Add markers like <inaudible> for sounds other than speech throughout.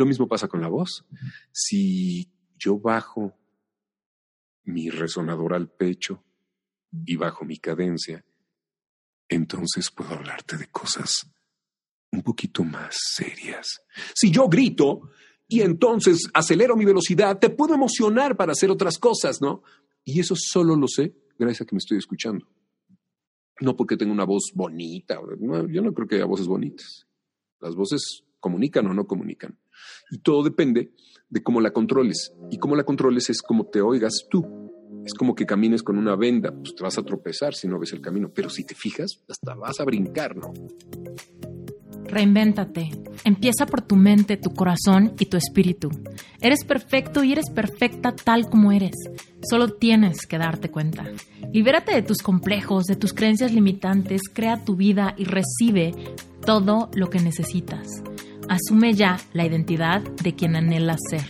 Lo mismo pasa con la voz. Si yo bajo mi resonador al pecho y bajo mi cadencia, entonces puedo hablarte de cosas un poquito más serias. Si yo grito y entonces acelero mi velocidad, te puedo emocionar para hacer otras cosas, ¿no? Y eso solo lo sé gracias a que me estoy escuchando. No porque tenga una voz bonita. yo no creo que haya voces bonitas. Las voces comunican o no comunican. Y todo depende de cómo la controles. Y cómo la controles es como te oigas tú. Es como que camines con una venda, pues te vas a tropezar si no ves el camino. Pero si te fijas, hasta vas a brincar, ¿no? Reinvéntate. Empieza por tu mente, tu corazón y tu espíritu. Eres perfecto y eres perfecta tal como eres. Solo tienes que darte cuenta. Libérate de tus complejos, de tus creencias limitantes, crea tu vida y recibe todo lo que necesitas. Asume ya la identidad de quien anhela ser.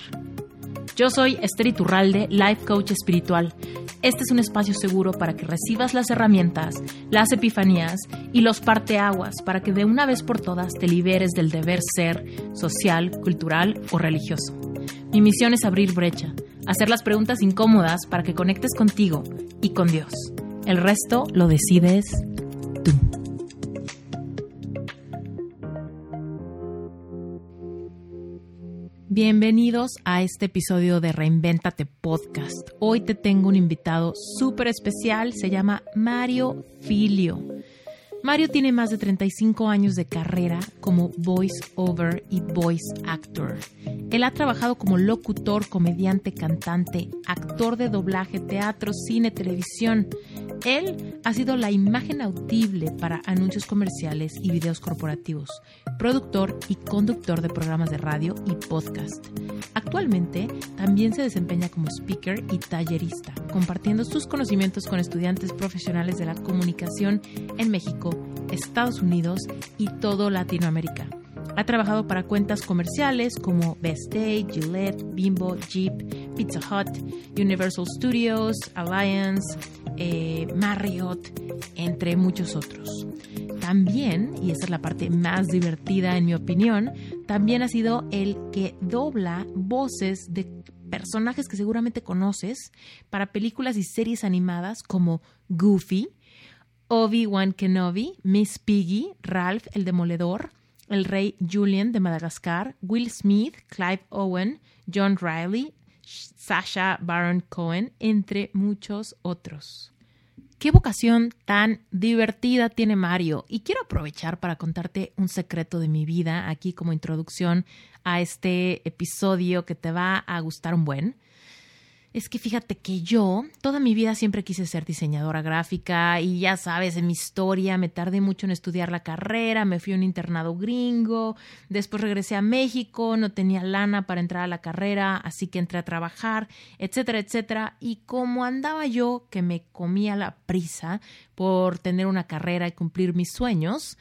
Yo soy Esther Iturralde, Life Coach Espiritual. Este es un espacio seguro para que recibas las herramientas, las epifanías y los parteaguas para que de una vez por todas te liberes del deber ser social, cultural o religioso. Mi misión es abrir brecha, hacer las preguntas incómodas para que conectes contigo y con Dios. El resto lo decides tú. Bienvenidos a este episodio de Reinventate Podcast. Hoy te tengo un invitado súper especial, se llama Mario Filio. Mario tiene más de 35 años de carrera como voice over y voice actor. Él ha trabajado como locutor, comediante, cantante, actor de doblaje, teatro, cine, televisión. Él ha sido la imagen audible para anuncios comerciales y videos corporativos, productor y conductor de programas de radio y podcast. Actualmente también se desempeña como speaker y tallerista, compartiendo sus conocimientos con estudiantes profesionales de la comunicación en México Estados Unidos y todo Latinoamérica. Ha trabajado para cuentas comerciales como Best Day, Gillette, Bimbo, Jeep, Pizza Hut, Universal Studios, Alliance, eh, Marriott, entre muchos otros. También, y esa es la parte más divertida en mi opinión, también ha sido el que dobla voces de personajes que seguramente conoces para películas y series animadas como Goofy, Obi-Wan Kenobi, Miss Piggy, Ralph el Demoledor, el rey Julian de Madagascar, Will Smith, Clive Owen, John Riley, Sasha Baron Cohen, entre muchos otros. Qué vocación tan divertida tiene Mario y quiero aprovechar para contarte un secreto de mi vida aquí como introducción a este episodio que te va a gustar un buen. Es que fíjate que yo toda mi vida siempre quise ser diseñadora gráfica y ya sabes, en mi historia me tardé mucho en estudiar la carrera, me fui a un internado gringo, después regresé a México, no tenía lana para entrar a la carrera, así que entré a trabajar, etcétera, etcétera. Y como andaba yo que me comía la prisa por tener una carrera y cumplir mis sueños,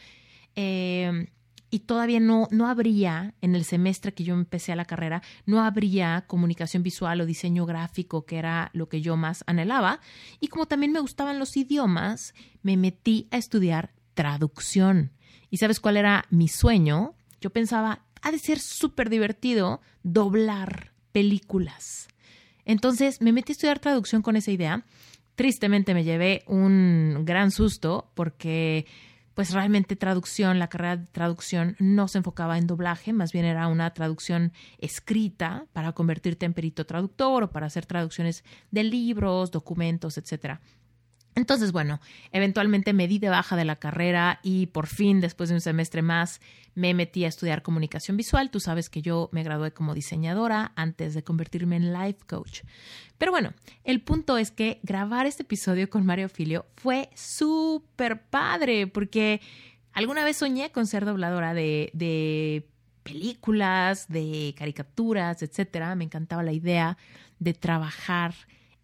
eh, y todavía no, no habría, en el semestre que yo empecé a la carrera, no habría comunicación visual o diseño gráfico, que era lo que yo más anhelaba. Y como también me gustaban los idiomas, me metí a estudiar traducción. ¿Y sabes cuál era mi sueño? Yo pensaba, ha de ser súper divertido doblar películas. Entonces me metí a estudiar traducción con esa idea. Tristemente me llevé un gran susto porque pues realmente traducción, la carrera de traducción no se enfocaba en doblaje, más bien era una traducción escrita para convertirte en perito traductor o para hacer traducciones de libros, documentos, etcétera. Entonces, bueno, eventualmente me di de baja de la carrera y por fin, después de un semestre más, me metí a estudiar comunicación visual. Tú sabes que yo me gradué como diseñadora antes de convertirme en life coach. Pero bueno, el punto es que grabar este episodio con Mario Filio fue súper padre porque alguna vez soñé con ser dobladora de, de películas, de caricaturas, etcétera. Me encantaba la idea de trabajar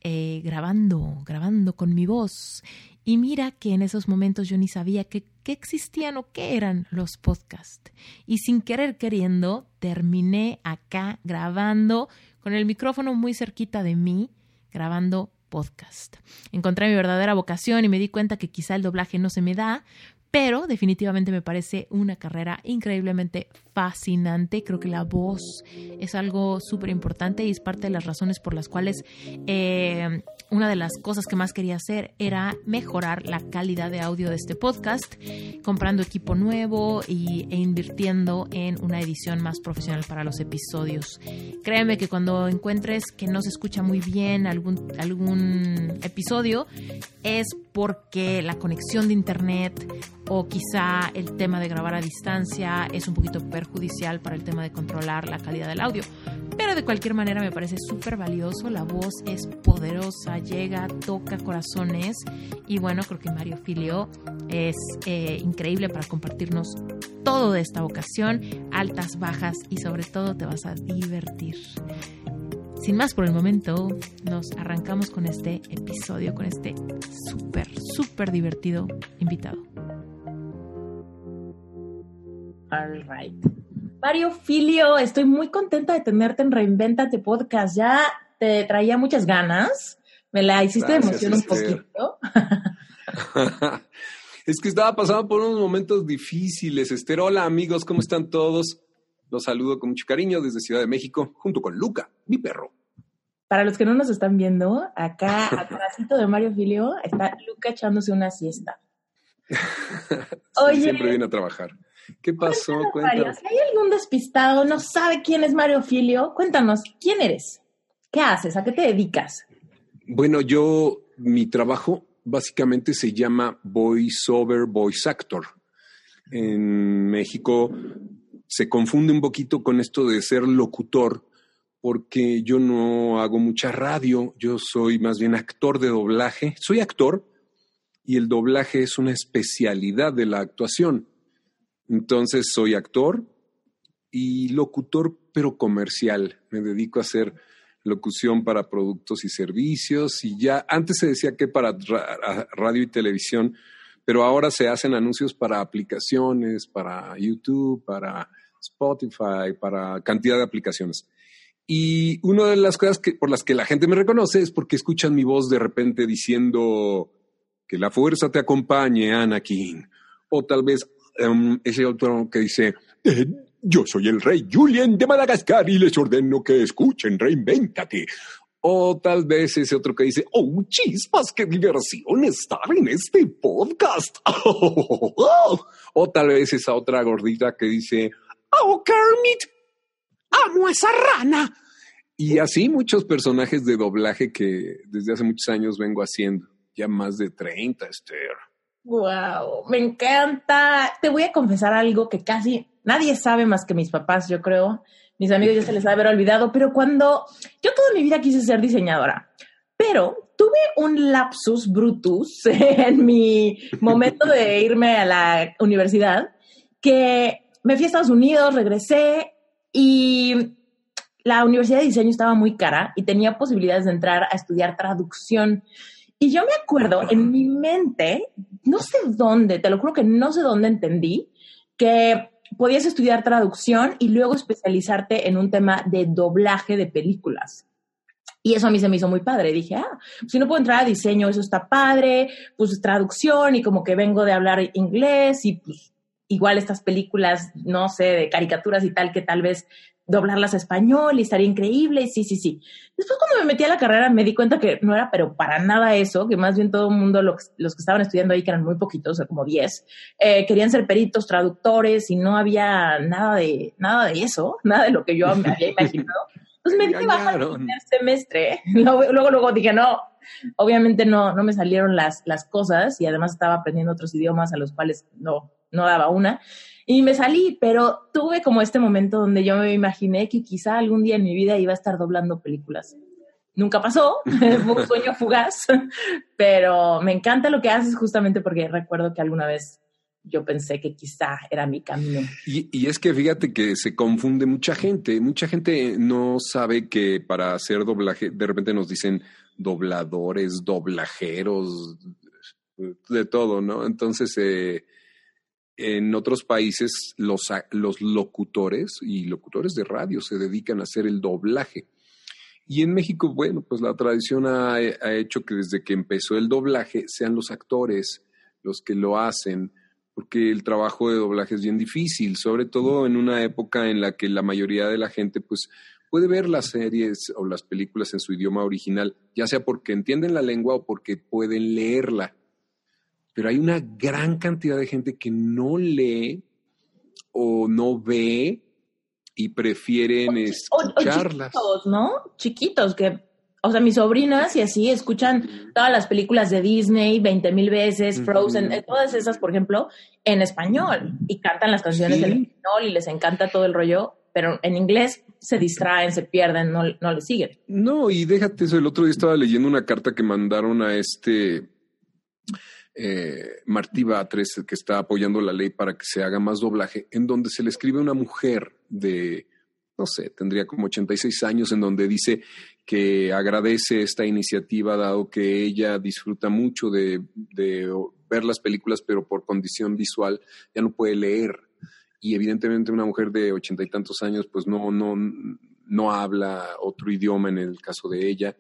eh, grabando, grabando con mi voz. Y mira que en esos momentos yo ni sabía qué existían o qué eran los podcasts. Y sin querer queriendo, terminé acá grabando con el micrófono muy cerquita de mí, grabando podcast. Encontré mi verdadera vocación y me di cuenta que quizá el doblaje no se me da, pero definitivamente me parece una carrera increíblemente fascinante. Creo que la voz es algo súper importante y es parte de las razones por las cuales eh, una de las cosas que más quería hacer era mejorar la calidad de audio de este podcast, comprando equipo nuevo y, e invirtiendo en una edición más profesional para los episodios. Créeme que cuando encuentres que no se escucha muy bien algún, algún episodio, es porque la conexión de internet o quizá el tema de grabar a distancia es un poquito perjudicial para el tema de controlar la calidad del audio. Pero de cualquier manera me parece súper valioso, la voz es poderosa, llega, toca corazones y bueno, creo que Mario Filio es eh, increíble para compartirnos todo de esta vocación, altas, bajas y sobre todo te vas a divertir. Sin más por el momento, nos arrancamos con este episodio, con este súper, súper divertido invitado. All right. Mario Filio, estoy muy contenta de tenerte en Reinventate Podcast. Ya te traía muchas ganas. Me la hiciste de emoción un poquito. <laughs> es que estaba pasando por unos momentos difíciles. Esther, hola amigos, ¿cómo están todos? Los saludo con mucho cariño desde Ciudad de México, junto con Luca, mi perro. Para los que no nos están viendo, acá atrásito de Mario Filio está Luca echándose una siesta. <laughs> Oye, siempre viene a trabajar. ¿Qué pasó? Cuéntanos. ¿Hay algún despistado, no sabe quién es Mario Filio? Cuéntanos, ¿quién eres? ¿Qué haces? ¿A qué te dedicas? Bueno, yo, mi trabajo básicamente se llama voiceover, voice actor. En México se confunde un poquito con esto de ser locutor, porque yo no hago mucha radio, yo soy más bien actor de doblaje. Soy actor y el doblaje es una especialidad de la actuación. Entonces soy actor y locutor, pero comercial. Me dedico a hacer locución para productos y servicios y ya antes se decía que para radio y televisión, pero ahora se hacen anuncios para aplicaciones, para YouTube, para Spotify, para cantidad de aplicaciones. Y una de las cosas que, por las que la gente me reconoce es porque escuchan mi voz de repente diciendo que la fuerza te acompañe, Anakin. O tal vez um, ese otro que dice, eh, yo soy el rey Julien de Madagascar y les ordeno que escuchen, reinvéntate. O tal vez ese otro que dice, oh, chispas, qué diversión estar en este podcast. <laughs> o tal vez esa otra gordita que dice, oh, Kermit, amo a esa rana. Y así muchos personajes de doblaje que desde hace muchos años vengo haciendo. Ya más de 30, Esther. Wow, me encanta. Te voy a confesar algo que casi nadie sabe más que mis papás, yo creo. Mis amigos ya se les ha haber olvidado, pero cuando yo toda mi vida quise ser diseñadora, pero tuve un lapsus brutus <laughs> en mi momento de irme a la universidad, que me fui a Estados Unidos, regresé y la universidad de diseño estaba muy cara y tenía posibilidades de entrar a estudiar traducción. Y yo me acuerdo en mi mente, no sé dónde, te lo juro que no sé dónde entendí, que podías estudiar traducción y luego especializarte en un tema de doblaje de películas. Y eso a mí se me hizo muy padre. Dije, ah, pues si no puedo entrar a diseño, eso está padre, pues traducción y como que vengo de hablar inglés y pues igual estas películas, no sé, de caricaturas y tal, que tal vez doblarlas a español y estaría increíble. Sí, sí, sí. Después cuando me metí a la carrera me di cuenta que no era, pero para nada eso, que más bien todo el mundo, los, que estaban estudiando ahí, que eran muy poquitos, como 10, eh, querían ser peritos, traductores y no había nada de, nada de eso, <laughs> nada de lo que yo me había imaginado. Entonces me di baja el primer semestre. <laughs> Luego, luego, luego, dije, no, obviamente no, no me salieron las, las cosas y además estaba aprendiendo otros idiomas a los cuales no, no daba una. Y me salí, pero tuve como este momento donde yo me imaginé que quizá algún día en mi vida iba a estar doblando películas. Nunca pasó, <laughs> fue un sueño fugaz, pero me encanta lo que haces justamente porque recuerdo que alguna vez yo pensé que quizá era mi camino. Y, y, es que fíjate que se confunde mucha gente. Mucha gente no sabe que para hacer doblaje, de repente nos dicen dobladores, doblajeros, de todo, ¿no? Entonces, eh, en otros países los, locutores y locutores de radio se dedican a hacer el doblaje. Y en México, bueno, pues la tradición ha, hecho que desde que empezó el doblaje sean los actores los que lo hacen, porque el trabajo de doblaje es bien difícil, sobre todo en una época en la que la mayoría de la gente pues puede ver las series o las películas en su idioma original, ya sea porque entienden la lengua o porque pueden leerla. Pero hay una gran cantidad de gente que no lee o no ve y prefieren escucharlas. chiquitos, ¿no? Chiquitos que o sea, mis sobrinas y así escuchan todas las películas de Disney 20 mil veces, Frozen, eh, todas esas, por ejemplo, en español y cantan las canciones en español y les encanta todo el rollo, pero en inglés se distraen, se pierden, no, no le siguen. No, y déjate eso, el otro día estaba leyendo una carta que mandaron a este eh, Martí Batres, que está apoyando la ley para que se haga más doblaje, en donde se le escribe a una mujer de no sé, tendría como 86 años, en donde dice que agradece esta iniciativa, dado que ella disfruta mucho de, ver las películas, pero por condición visual ya no puede leer. Y evidentemente una mujer de ochenta y tantos años, pues no, no, no habla otro idioma en el caso de ella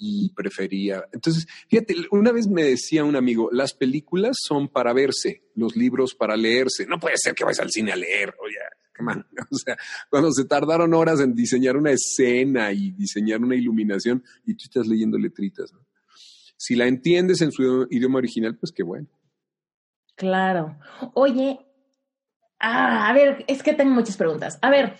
y prefería. Entonces, fíjate, una vez me decía un amigo, las películas son para verse, los libros para leerse. No puede ser que vayas al cine a leer, oye, <laughs> O sea, cuando se tardaron horas en diseñar una escena y diseñar una iluminación y tú estás leyendo letritas. Si la entiendes en su idioma original, pues qué bueno. Claro. Oye, ah, a ver, es que tengo muchas preguntas. A ver,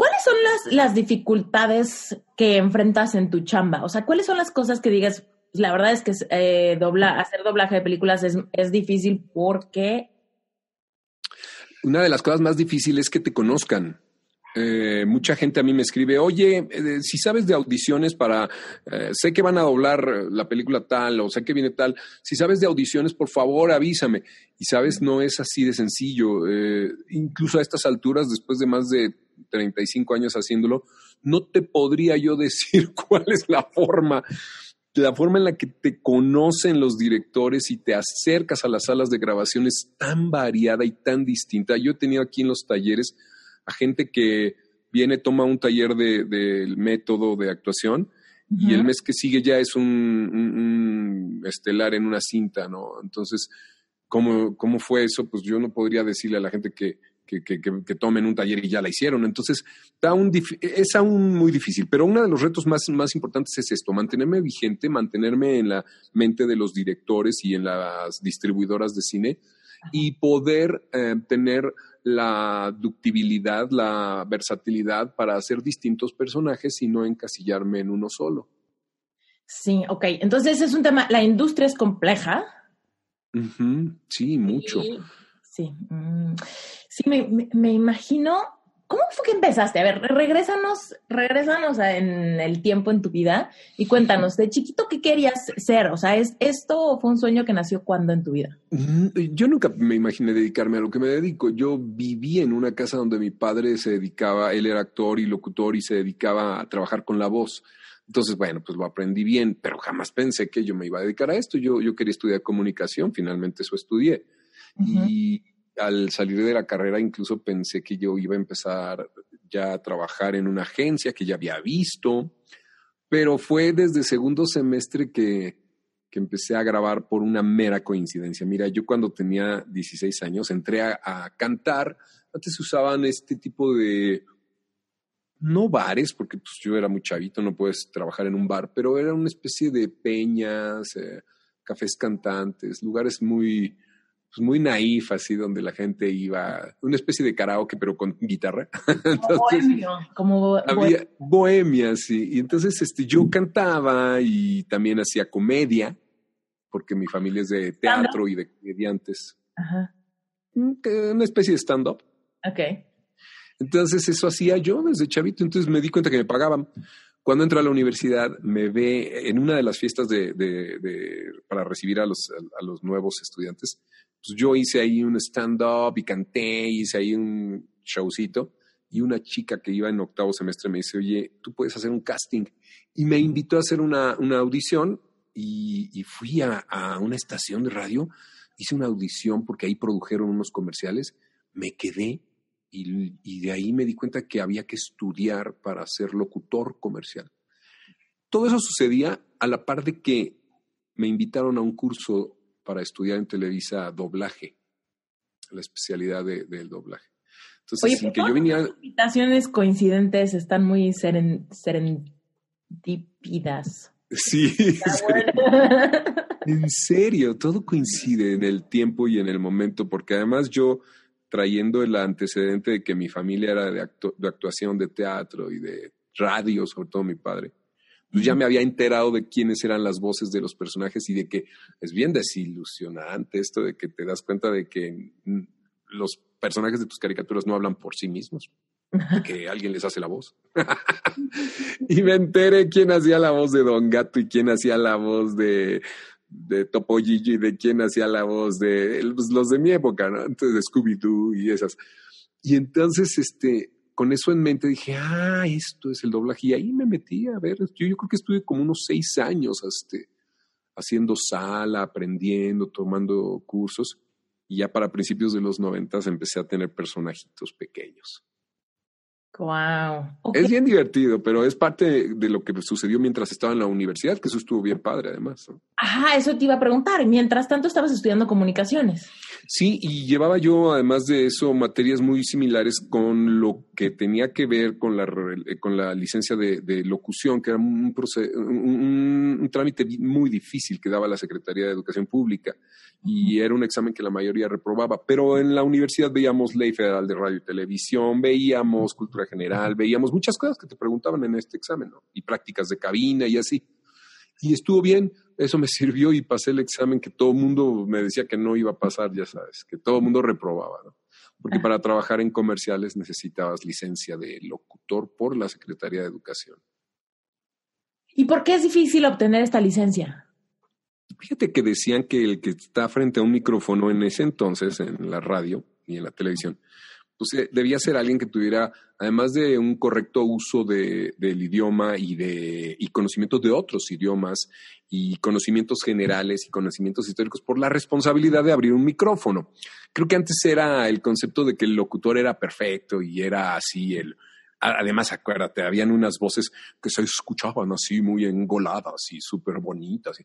¿cuáles son las, las dificultades que enfrentas en tu chamba? O sea, ¿cuáles son las cosas que digas, la verdad es que eh, dobla, hacer doblaje de películas es, es difícil porque una de las cosas más difíciles es que te conozcan. Eh, mucha gente a mí me escribe, oye, eh, si sabes de audiciones para, eh, sé que van a doblar la película tal o sé que viene tal, si sabes de audiciones, por favor avísame. Y sabes, no es así de sencillo. incluso a estas alturas, después de más de 35 años haciéndolo, no te podría yo decir <laughs> cuál es la forma la forma en la que te conocen los directores y te acercas a las salas de grabación es tan variada y tan distinta. Yo he tenido aquí en los talleres a gente que viene, toma un taller del método de actuación y el mes que sigue ya es un, estelar en una cinta, ¿no? Entonces, ¿cómo, ¿cómo fue eso? Pues yo no podría decirle a la gente que, que, tomen un taller y ya la hicieron. Entonces, es aún muy difícil, pero uno de los retos más, más importantes es esto, mantenerme vigente, mantenerme en la mente de los directores y en las distribuidoras de cine y poder eh, tener la ductibilidad, la versatilidad para hacer distintos personajes y no encasillarme en uno solo. Sí, ok. Entonces es un tema, la industria es compleja. Sí, mucho. Sí. Mm. Sí, me, imagino. ¿Cómo fue que empezaste? A ver, regrésanos, regrésanos en el tiempo en tu vida y cuéntanos, de chiquito, ¿qué querías ser? O sea, ¿es esto fue un sueño que nació cuando en tu vida? Mm, yo nunca me imaginé dedicarme a lo que me dedico. Yo viví en una casa donde mi padre se dedicaba, él era actor y locutor y se dedicaba a trabajar con la voz. Entonces, bueno, pues lo aprendí bien, pero jamás pensé que yo me iba a dedicar a esto. Yo, yo quería estudiar comunicación, finalmente eso estudié. Y al salir de la carrera incluso pensé que yo iba a empezar ya a trabajar en una agencia que ya había visto, pero fue desde segundo semestre que, empecé a grabar por una mera coincidencia. Mira, yo cuando tenía 16 años entré a, cantar, antes usaban este tipo de, no bares, porque pues yo era muy chavito, no puedes trabajar en un bar, pero era una especie de peñas, eh, cafés cantantes, lugares muy, pues muy naif, así, donde la gente iba, una especie de karaoke, pero con guitarra. <laughs> Como bohemio, como había bohemia, sí. Y entonces este, yo cantaba y también hacía comedia, porque mi familia es de teatro y de comediantes. Ajá. Mm, una especie de stand-up. Ok. Entonces eso hacía yo desde chavito, entonces me di cuenta que me pagaban. Cuando entré a la universidad, me ve en una de las fiestas de, de, para recibir a los, a los nuevos estudiantes, pues yo hice ahí un stand-up y canté, hice ahí un showcito. Y una chica que iba en octavo semestre me dice, oye, tú puedes hacer un casting. Y me invitó a hacer una, audición y, fui a, una estación de radio, hice una audición porque ahí produjeron unos comerciales, me quedé y, y de ahí me di cuenta que había que estudiar para ser locutor comercial. Todo eso sucedía a la par de que me invitaron a un curso para estudiar en Televisa doblaje. la especialidad del doblaje. Entonces, Oye, sin que yo viniera... invitaciones coincidentes están muy seren, serendipidas. Sí, <laughs> en serio, todo coincide en el tiempo y en el momento, porque además yo trayendo el antecedente de que mi familia era de, de actuación, de teatro y de radio, sobre todo mi padre, pues ya me había enterado de quiénes eran las voces de los personajes y de que es bien desilusionante esto de que te das cuenta de que los personajes de tus caricaturas no hablan por sí mismos, que <laughs> alguien les hace la voz. <laughs> y me enteré quién hacía la voz de Don Gato y quién hacía la voz de, de Topo Gigi de quién hacía la voz de pues, los de mi época, ¿no? Entonces de Scooby-Doo y esas. Y entonces, este, con eso en mente dije, ah, esto es el doblaje. Y ahí me metí a ver, yo, yo creo que estuve como unos seis años este, haciendo sala, aprendiendo, tomando cursos. Y ya para principios de los noventas empecé a tener personajitos pequeños. Wow. Es bien divertido, pero es parte de lo que sucedió mientras estaba en la universidad, que eso estuvo bien padre además. Ajá, eso te iba a preguntar. Mientras tanto estabas estudiando comunicaciones. Sí, y llevaba yo además de eso materias muy similares con lo que tenía que ver con la, con la licencia de, locución, que era un, un, un, trámite muy difícil que daba la Secretaría de Educación Pública y era un examen que la mayoría reprobaba. Pero en la universidad veíamos Ley Federal de Radio y Televisión, veíamos Cultura General, veíamos muchas cosas que te preguntaban en este examen, ¿no? Y prácticas de cabina y así. Y estuvo bien, eso me <laughs> sirvió y pasé el examen que todo el mundo me decía que no iba a pasar, ya sabes, que todo el mundo reprobaba, ¿no? Porque para trabajar en comerciales necesitabas licencia de locutor por la Secretaría de Educación. ¿Y por qué es difícil obtener esta licencia? Fíjate que decían que el que está frente a un micrófono en ese entonces, en la radio y en la televisión, pues eh, debía ser alguien que tuviera, además de un correcto uso de, del idioma y de y conocimientos de otros idiomas y conocimientos generales y conocimientos históricos, por la responsabilidad de abrir un micrófono. Creo que antes era el concepto de que el locutor era perfecto y era así el, Además, acuérdate, habían unas voces que se escuchaban así muy engoladas y súper bonitas.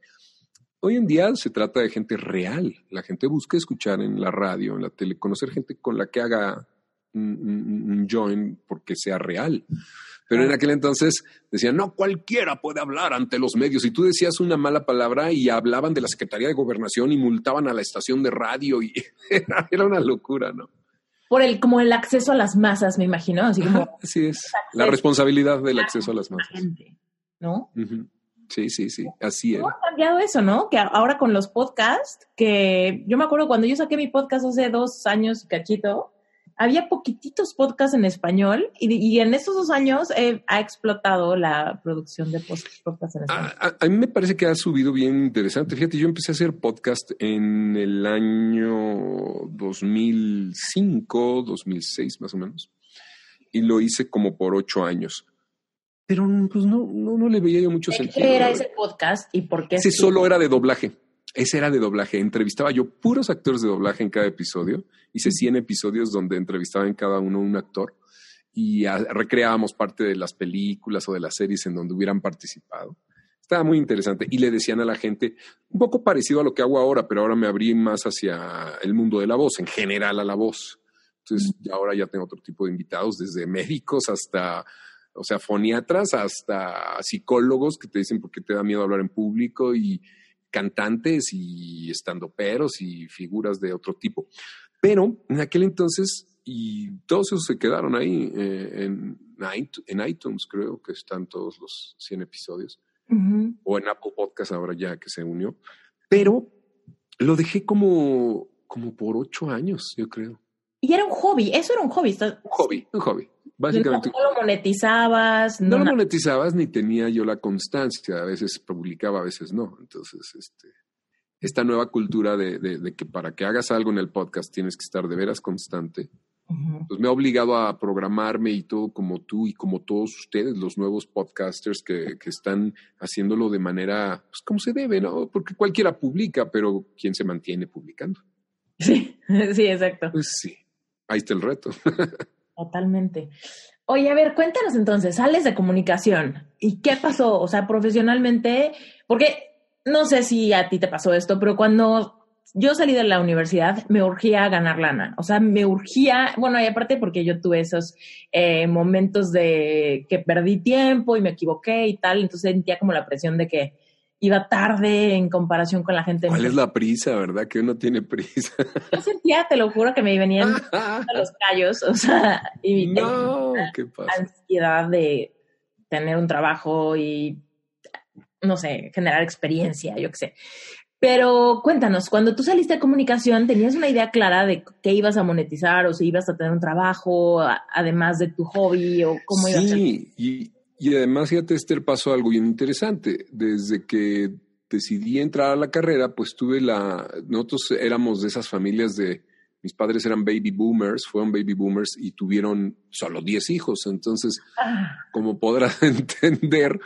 Hoy en día se trata de gente real. La gente busca escuchar en la radio, en la tele, conocer gente con la que haga un, join porque sea real. Pero en aquel entonces decían, no, cualquiera puede hablar ante los medios. Y tú decías una mala palabra y hablaban de la Secretaría de Gobernación y multaban a la estación de radio y <laughs> era, una locura, ¿no? Por el, como el acceso a las masas, me imagino. Así como. Así es. La responsabilidad del acceso a las masas. ¿No? Sí, sí, sí, así es. ha cambiado eso, no? Que ahora con los podcasts, que yo me acuerdo cuando yo saqué mi podcast hace dos años, cachito, había poquititos podcasts en español y, en estos dos años ha explotado la producción de podcasts en español. A, mí me parece que ha subido bien interesante. Fíjate, yo empecé a hacer podcast en el año 2005, 2006 más o menos, y lo hice como por ocho años. Pero pues no, no, no le veía yo mucho sentido. ¿Qué era ese podcast y por qué? Ese solo era de doblaje. Ese era de doblaje. Entrevistaba yo puros actores de doblaje en cada episodio. Hice 100 episodios donde entrevistaba en cada uno un actor y recreábamos parte de las películas o de las series en donde hubieran participado. Estaba muy interesante. Y le decían a la gente, un poco parecido a lo que hago ahora, pero ahora me abrí más hacia el mundo de la voz, en general a la voz. Entonces, ahora ya tengo otro tipo de invitados, desde médicos hasta o sea, foniatras hasta psicólogos que te dicen por qué te da miedo hablar en público y cantantes y estandoperos y figuras de otro tipo. Pero en aquel entonces, y todos esos se quedaron ahí eh, en, en, iTunes, creo que están todos los 100 episodios, o en Apple Podcast ahora ya que se unió, pero lo dejé como, como por ocho años, yo creo. Y era un hobby, eso era un hobby. Un hobby, un hobby. Básicamente. No, lo monetizabas. No, lo monetizabas ni tenía yo la constancia. A veces publicaba, a veces no. Entonces, este, esta nueva cultura de, que para que hagas algo en el podcast tienes que estar de veras constante. Pues me ha obligado a programarme y todo como tú y como todos ustedes, los nuevos podcasters que, que están haciéndolo de manera, pues como se debe, ¿no? Porque cualquiera publica, pero ¿quién se mantiene publicando? Sí, <laughs> sí, exacto. Pues sí, ahí está el reto. <laughs> Totalmente. Oye, a ver, cuéntanos entonces, sales de comunicación y qué pasó, o sea, profesionalmente, porque no sé si a ti te pasó esto, pero cuando yo salí de la universidad, me urgía ganar lana. O sea, me urgía, bueno, y aparte porque yo tuve esos eh, momentos de que perdí tiempo y me equivoqué y tal, entonces sentía como la presión de que iba tarde en comparación con la gente. ¿Cuál es la prisa, verdad? Que uno tiene prisa. <laughs> Yo sentía, te lo juro, que me venían <laughs> los callos, o sea, y no, ¿qué pasa? ansiedad de tener un trabajo y, no sé, generar experiencia, yo qué sé. Pero cuéntanos, cuando tú saliste de comunicación, ¿tenías una idea clara de qué ibas a monetizar o si ibas a tener un trabajo, además de tu hobby o cómo ibas a? Sí, y, y además, fíjate, Esther, pasó algo bien interesante. Desde que decidí entrar a la carrera, pues tuve la... Nosotros éramos de esas familias de... Mis padres eran baby boomers, fueron baby boomers y tuvieron solo 10 hijos. Entonces, Ah, como podrás <laughs> entender,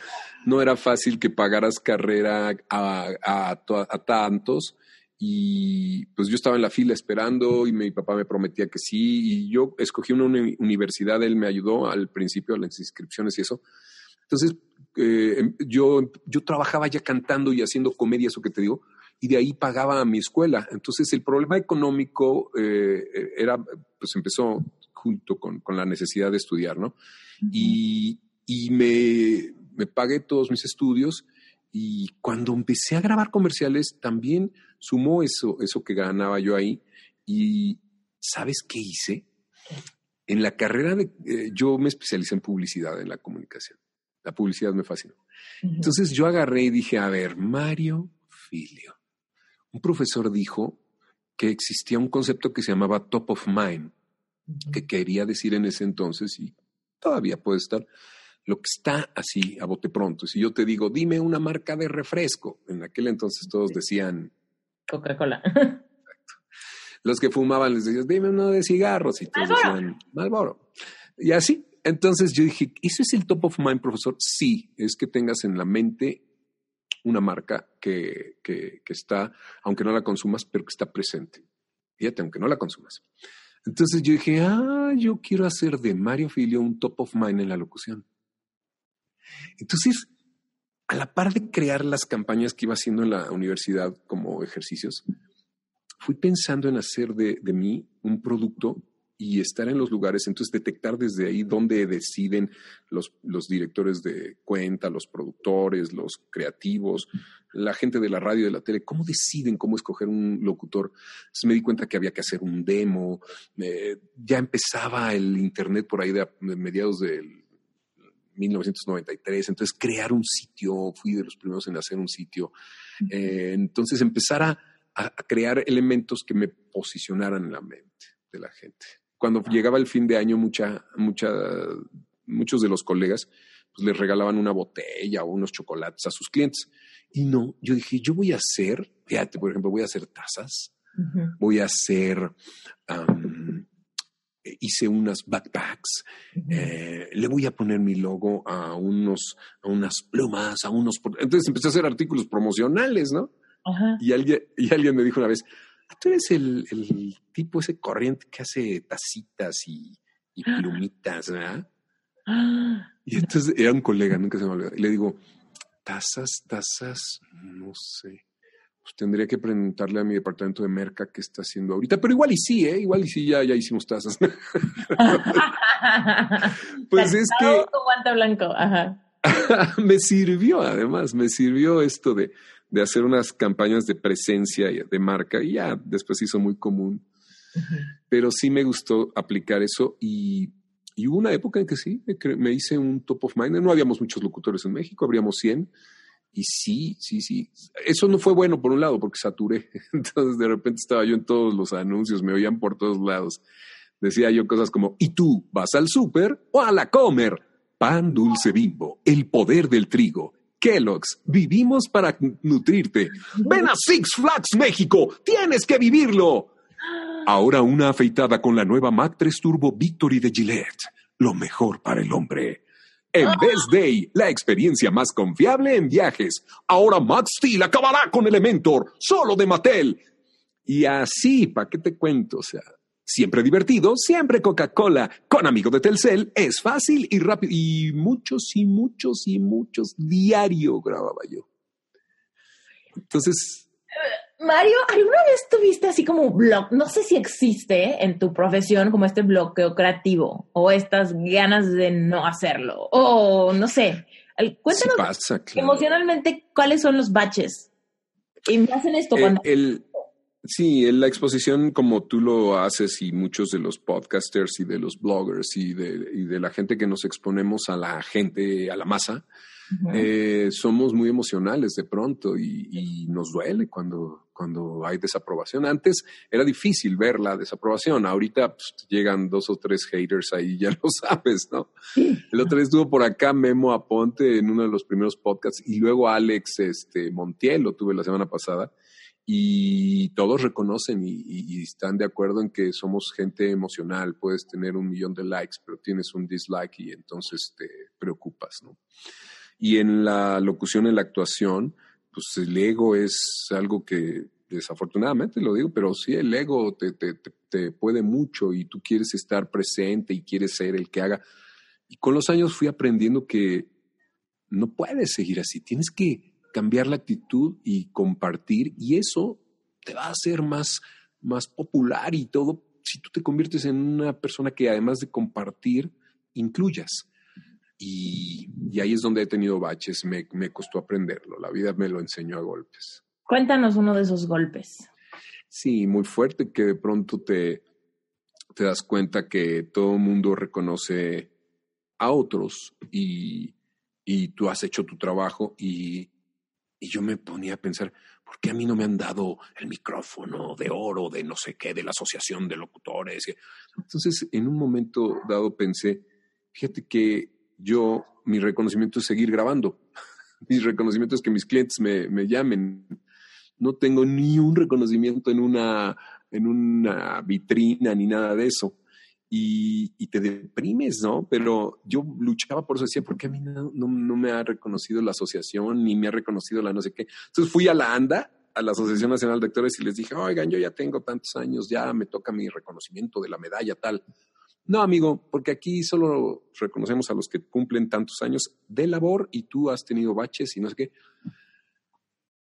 no era fácil que pagaras carrera a, a tantos. Y pues yo estaba en la fila esperando y mi papá me prometía que sí. Y yo escogí una uni- universidad, él me ayudó al principio a las inscripciones y eso. Entonces, eh, em- yo, yo trabajaba ya cantando y haciendo comedia, eso que te digo, y de ahí pagaba a mi escuela. Entonces, el problema económico eh, eh, era, pues empezó junto con, con la necesidad de estudiar, ¿no? y, y me, me pagué todos mis estudios y cuando empecé a grabar comerciales también sumó eso, eso que ganaba yo ahí y ¿sabes qué hice? En la carrera de, eh, yo me especialicé en publicidad, en la comunicación. La publicidad me fascinó. Entonces yo agarré y dije, a ver, Mario Filio. Un profesor dijo que existía un concepto que se llamaba top of mind, que quería decir en ese entonces, y todavía puede estar, lo que está así a bote pronto. Si yo te digo, dime una marca de refresco, en aquel entonces todos decían, Coca-Cola. los que fumaban les decías, dime uno de cigarros, y todos Marlboro. decían, Malboro. Y así. Entonces yo dije, ¿eso es el top of mind, profesor? Sí, es que tengas en la mente una marca que, que, que está, aunque no la consumas, pero que está presente. Fíjate, aunque no la consumas. Entonces yo dije, ah, yo quiero hacer de Mario Filio un top of mind en la locución. Entonces, a la par de crear las campañas que iba haciendo en la universidad como ejercicios, fui pensando en hacer de, de mí un producto y estar en los lugares, entonces detectar desde ahí dónde deciden los, los directores de cuenta, los productores, los creativos, la gente de la radio de la tele, cómo deciden cómo escoger un locutor. Entonces me di cuenta que había que hacer un demo, eh, ya empezaba el Internet por ahí de, de mediados del 1993, entonces crear un sitio, fui de los primeros en hacer un sitio, Eh, entonces empezar a, crear elementos que me posicionaran en la mente de la gente. Cuando llegaba el fin de año, mucha, mucha, muchos de los colegas pues, les regalaban una botella o unos chocolates a sus clientes. Y no, yo dije, yo voy a hacer, fíjate, por ejemplo, voy a hacer tazas, voy a hacer, hice unas backpacks, eh, le voy a poner mi logo a unos, a unas plumas, a unos, entonces empecé a hacer artículos promocionales, ¿no? Ajá. Y alguien, y alguien me dijo una vez, "Ah, tú eres el, el tipo ese corriente que hace tacitas y, y <gasps> plumitas, ¿verdad? <gasps> Y entonces era un colega, nunca se me olvidó. Y le digo, tazas, tazas, no sé. Pues tendría que preguntarle a mi departamento de merca qué está haciendo ahorita, pero igual y sí, ¿eh? Igual y sí, ya, ya hicimos tazas. <laughs> pues es que guante blanco. Ajá. <laughs> me sirvió, además, me sirvió esto de, de hacer unas campañas de presencia y de marca y ya después hizo muy común. Pero sí me gustó aplicar eso y, y hubo una época en que sí, me, me hice un top of mind. No habíamos muchos locutores en México, habríamos 100. Y sí, sí, sí. Eso no fue bueno por un lado porque saturé. <laughs> Entonces de repente estaba yo en todos los anuncios, me oían por todos lados. Decía yo cosas como, ¿y tú vas al súper o a la comer? Pan dulce bimbo, el poder del trigo. Kellogg's, vivimos para nutrirte. Ven a Six Flags México, tienes que vivirlo. Ahora una afeitada con la nueva Mac 3 Turbo Victory de Gillette. Lo mejor para el hombre. En Best Day, la experiencia más confiable en viajes. Ahora Max Steel acabará con Elementor, solo de Mattel. Y así, ¿para qué te cuento? O sea, siempre divertido, siempre Coca-Cola. Con amigo de Telcel es fácil y rápido. Y muchos y muchos y muchos diario grababa yo. Entonces, Mario, ¿alguna vez tuviste así como blog? No sé si existe en tu profesión como este bloqueo creativo o estas ganas de no hacerlo o no sé. Cuéntanos emocionalmente cuáles son los baches. Y me hacen esto eh, cuando... El, sí, en la exposición como tú lo haces y muchos de los podcasters y de los bloggers y de, y de la gente que nos exponemos a la gente, a la masa, eh, somos muy emocionales de pronto y, nos duele cuando, cuando hay desaprobación. Antes era difícil ver la desaprobación, ahorita pues, llegan dos o tres haters ahí, ya lo <laughs> sabes, ¿no? El otro día estuvo por acá Memo Aponte en uno de los primeros podcasts y luego Alex este, Montiel, lo tuve la semana pasada y todos reconocen y, y, están de acuerdo en que somos gente emocional. Puedes tener un millón de likes, pero tienes un dislike y entonces te preocupas, ¿no? Y en la locución, en la actuación, pues el ego es algo que desafortunadamente lo digo, pero sí el ego te, te, te, puede mucho y tú quieres estar presente y quieres ser el que haga. Y con los años fui aprendiendo que no puedes seguir así, tienes que cambiar la actitud y compartir y eso te va a hacer más, más popular y todo si tú te conviertes en una persona que además de compartir, incluyas. Y, ahí es donde he tenido baches, me, me costó aprenderlo, la vida me lo enseñó a golpes. Cuéntanos uno de esos golpes. Sí, muy fuerte que de pronto te, te das cuenta que todo el mundo reconoce a otros y, y, tú has hecho tu trabajo y, y, yo me ponía a pensar, ¿por qué a mí no me han dado el micrófono de oro, de no sé qué, de la asociación de locutores? Entonces, en un momento dado pensé, fíjate que yo, mi reconocimiento es seguir grabando. <laughs> mi reconocimiento es que mis clientes me, me llamen. No tengo ni un reconocimiento en una, en una vitrina ni nada de eso. Y, y, te deprimes, ¿no? Pero yo luchaba por eso, decía, ¿por qué a mí no, no, no, me ha reconocido la asociación, ni me ha reconocido la no sé qué? Entonces fui a la ANDA, a la Asociación Nacional de Actores, y les dije, oigan, yo ya tengo tantos años, ya me toca mi reconocimiento de la medalla tal. No, amigo, porque aquí solo reconocemos a los que cumplen tantos años de labor y tú has tenido baches y no sé qué.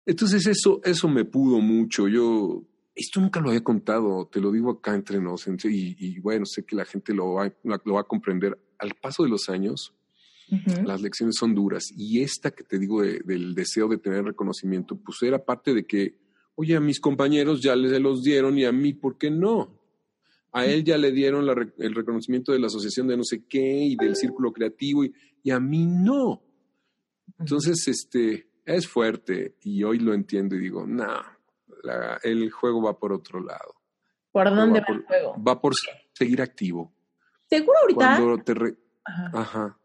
Entonces eso, eso me pudo mucho. Yo, esto nunca lo había contado, te lo digo acá entre nosotros y, bueno, sé que la gente lo va, lo va a comprender. Al paso de los años, las lecciones son duras y esta que te digo del deseo de tener reconocimiento, pues era parte de que, oye, a mis compañeros ya les los dieron y a mí, ¿por qué no? A él ya le dieron el reconocimiento de la asociación de no sé qué y del círculo creativo y, a mí no. Entonces, este, es fuerte y hoy lo entiendo y digo, no, el juego va por otro lado. ¿Por dónde va, el juego? Va por seguir activo. Seguro ahorita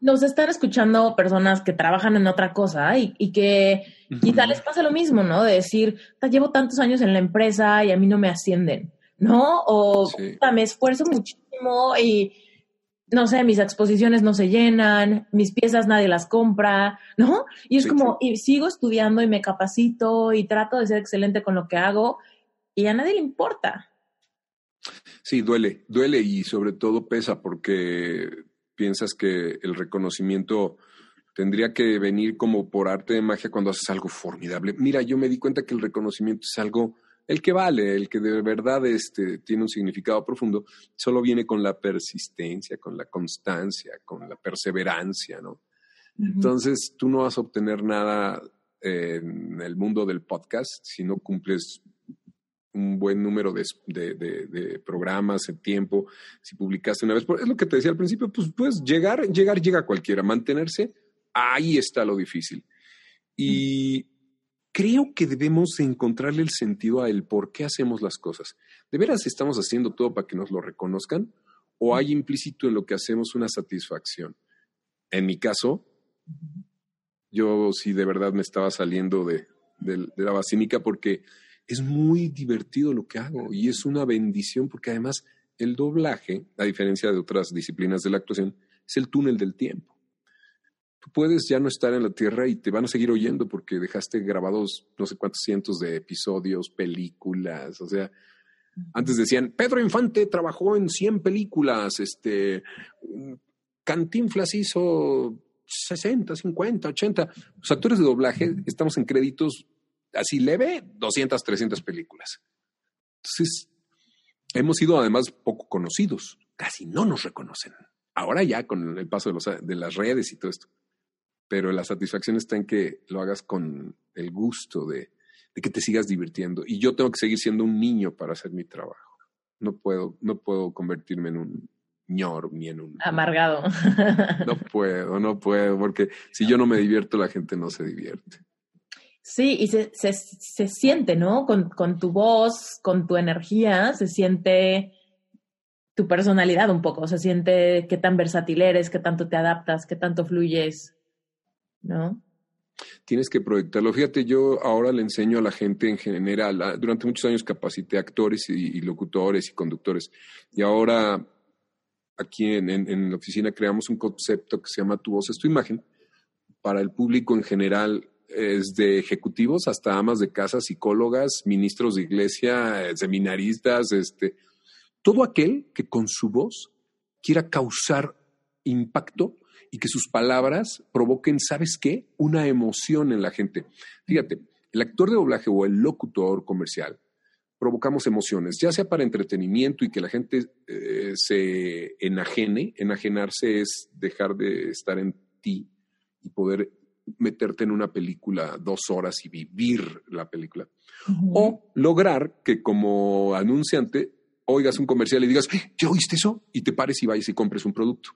nos están escuchando personas que trabajan en otra cosa y, que quizá les pasa lo mismo, ¿no? De decir, llevo tantos años en la empresa y a mí no me ascienden. ¿No? O me esfuerzo muchísimo y no sé, mis exposiciones no se llenan, mis piezas nadie las compra, ¿no? Y es como, y sigo estudiando y me capacito y trato de ser excelente con lo que hago y a nadie le importa. Sí, duele, duele y sobre todo pesa porque piensas que el reconocimiento tendría que venir como por arte de magia cuando haces algo formidable. Mira, yo me di cuenta que el reconocimiento es algo el que vale, el que de verdad este, tiene un significado profundo, solo viene con la persistencia, con la constancia, con la perseverancia, ¿no? Entonces, tú no vas a obtener nada en el mundo del podcast si no cumples un buen número de, programas en tiempo, si publicaste una vez. Es lo que te decía al principio, pues, pues llegar, llegar, llega cualquiera. Mantenerse, ahí está lo difícil. Y creo que debemos encontrarle el sentido a el por qué hacemos las cosas. ¿De veras estamos haciendo todo para que nos lo reconozcan? ¿O hay implícito en lo que hacemos una satisfacción? En mi caso, yo sí de verdad me estaba saliendo de, la basílica porque es muy divertido lo que hago y es una bendición porque además el doblaje, a diferencia de otras disciplinas de la actuación, es el túnel del tiempo tú puedes ya no estar en la Tierra y te van a seguir oyendo porque dejaste grabados no sé cuántos cientos de episodios, películas, o sea, antes decían, Pedro Infante trabajó en 100 películas, este, Cantinflas hizo 60, 50, 80. Los actores de doblaje estamos en créditos así leve, 200, 300 películas. Entonces, hemos sido además poco conocidos, casi no nos reconocen. Ahora ya con el paso de, las redes y todo esto. Pero la satisfacción está en que lo hagas con el gusto de, de que te sigas divirtiendo. Y yo tengo que seguir siendo un niño para hacer mi trabajo. No puedo, no puedo convertirme en un ñor ni en un... Amargado. <laughs> No puedo, no puedo, porque si yo no me divierto, la gente no se divierte. Sí, y se, se, se siente, ¿no? Con, con, tu voz, con tu energía, se siente tu personalidad un poco, se siente qué tan versátil eres, qué tanto te adaptas, qué tanto fluyes, ¿no? Tienes que proyectarlo. Fíjate, yo ahora le enseño a la gente en general, durante muchos años capacité actores y, locutores y conductores, y ahora aquí en, en, la oficina creamos un concepto que se llama Tu voz es tu imagen, para el público en general desde ejecutivos hasta amas de casa, psicólogas, ministros de iglesia, eh, seminaristas, este, todo aquel que con su voz quiera causar impacto y que sus palabras provoquen, ¿sabes qué? Una emoción en la gente. Fíjate, el actor de doblaje o el locutor comercial provocamos emociones, ya sea para entretenimiento y que la gente eh, se enajene. Enajenarse es dejar de estar en ti y poder meterte en una película dos horas y vivir la película. O lograr que como anunciante oigas un comercial y digas, ¿ya oíste eso? Y te pares y vayas y compres un producto.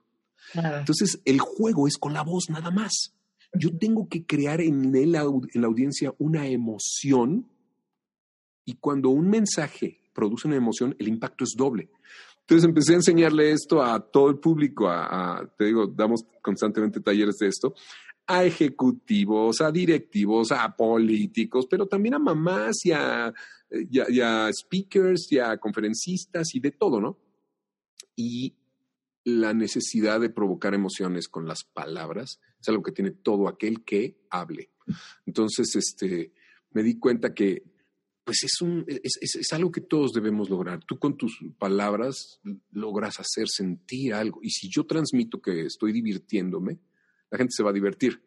Entonces, el juego es con la voz nada más. Yo tengo que crear en, en la audiencia una emoción y cuando un mensaje produce una emoción, el impacto es doble. Entonces empecé a enseñarle esto a todo el público, a, te digo, damos constantemente talleres de esto, a ejecutivos, a directivos, a políticos, pero también a mamás y a, speakers y a conferencistas y de todo, ¿no? Y la necesidad de provocar emociones con las palabras es algo que tiene todo aquel que hable. Entonces, este, me di cuenta que pues es, un, es, es, algo que todos debemos lograr. Tú con tus palabras logras hacer sentir algo. Y si yo transmito que estoy divirtiéndome, la gente se va a divertir.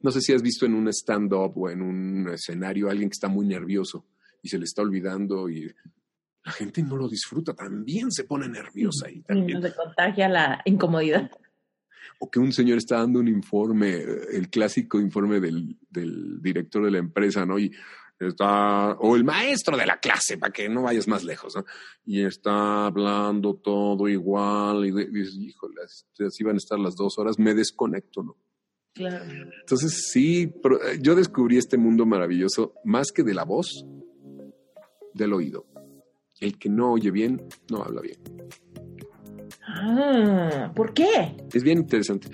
No sé si has visto en un stand-up o en un escenario a alguien que está muy nervioso y se le está olvidando y la gente no lo disfruta, también se pone nerviosa y también. se contagia la incomodidad. O que un señor está dando un informe, el clásico informe del, del director de la empresa, ¿no? Y está, o el maestro de la clase, para que no vayas más lejos, ¿no? Y está hablando todo igual, y dices, híjole, así van a estar las dos horas, me desconecto, ¿no? Claro. Entonces, sí, eh, yo descubrí este mundo maravilloso más que de la voz, del oído. El que no oye bien, no habla bien. Ah, ¿por qué? Es bien interesante.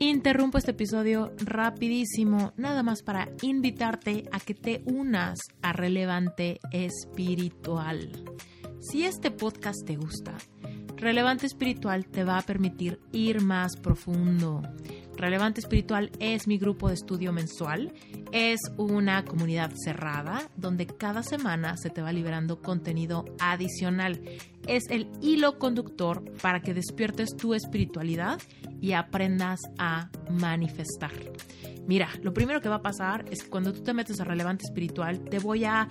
Interrumpo este episodio rapidísimo, nada más para invitarte a que te unas a Relevante Espiritual. Si este podcast te gusta, Relevante Espiritual te va a permitir ir más profundo. Relevante Espiritual es mi grupo de estudio mensual. Es una comunidad cerrada donde cada semana se te va liberando contenido adicional. Es el hilo conductor para que despiertes tu espiritualidad y aprendas a manifestar. Mira, lo primero que va a pasar es que cuando tú te metes a Relevante Espiritual, te voy a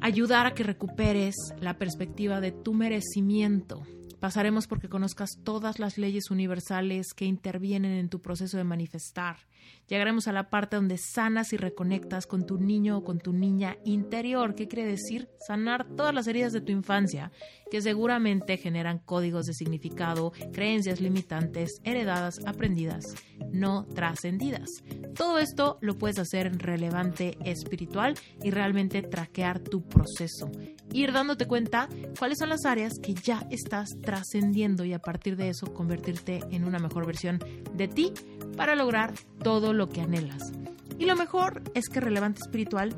ayudar a que recuperes la perspectiva de tu merecimiento Pasaremos porque conozcas todas las leyes universales que intervienen en tu proceso de manifestar. Llegaremos a la parte donde sanas y reconectas con tu niño o con tu niña interior. ¿Qué quiere decir? Sanar todas las heridas de tu infancia, que seguramente generan códigos de significado, creencias limitantes, heredadas, aprendidas, no trascendidas. Todo esto lo puedes hacer en relevante espiritual y realmente traquear tu proceso. Ir dándote cuenta cuáles son las áreas que ya estás trascendiendo y a partir de eso convertirte en una mejor versión de ti para lograr todo lo que anhelas. Y lo mejor es que Relevante Espiritual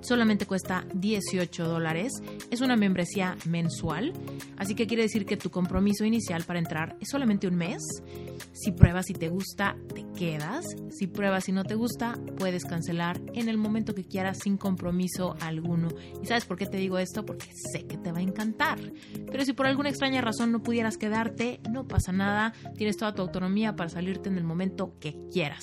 solamente cuesta 18 dólares. Es una membresía mensual, así que quiere decir que tu compromiso inicial para entrar es solamente un mes. Si pruebas y te gusta, te quedas. Si pruebas y no te gusta, puedes cancelar en el momento que quieras sin compromiso alguno. ¿Y sabes por qué te digo esto? Porque sé que te va a encantar. Pero si por alguna extraña razón no pudieras quedarte, no pasa nada. Tienes toda tu autonomía para salirte en el momento que quieras.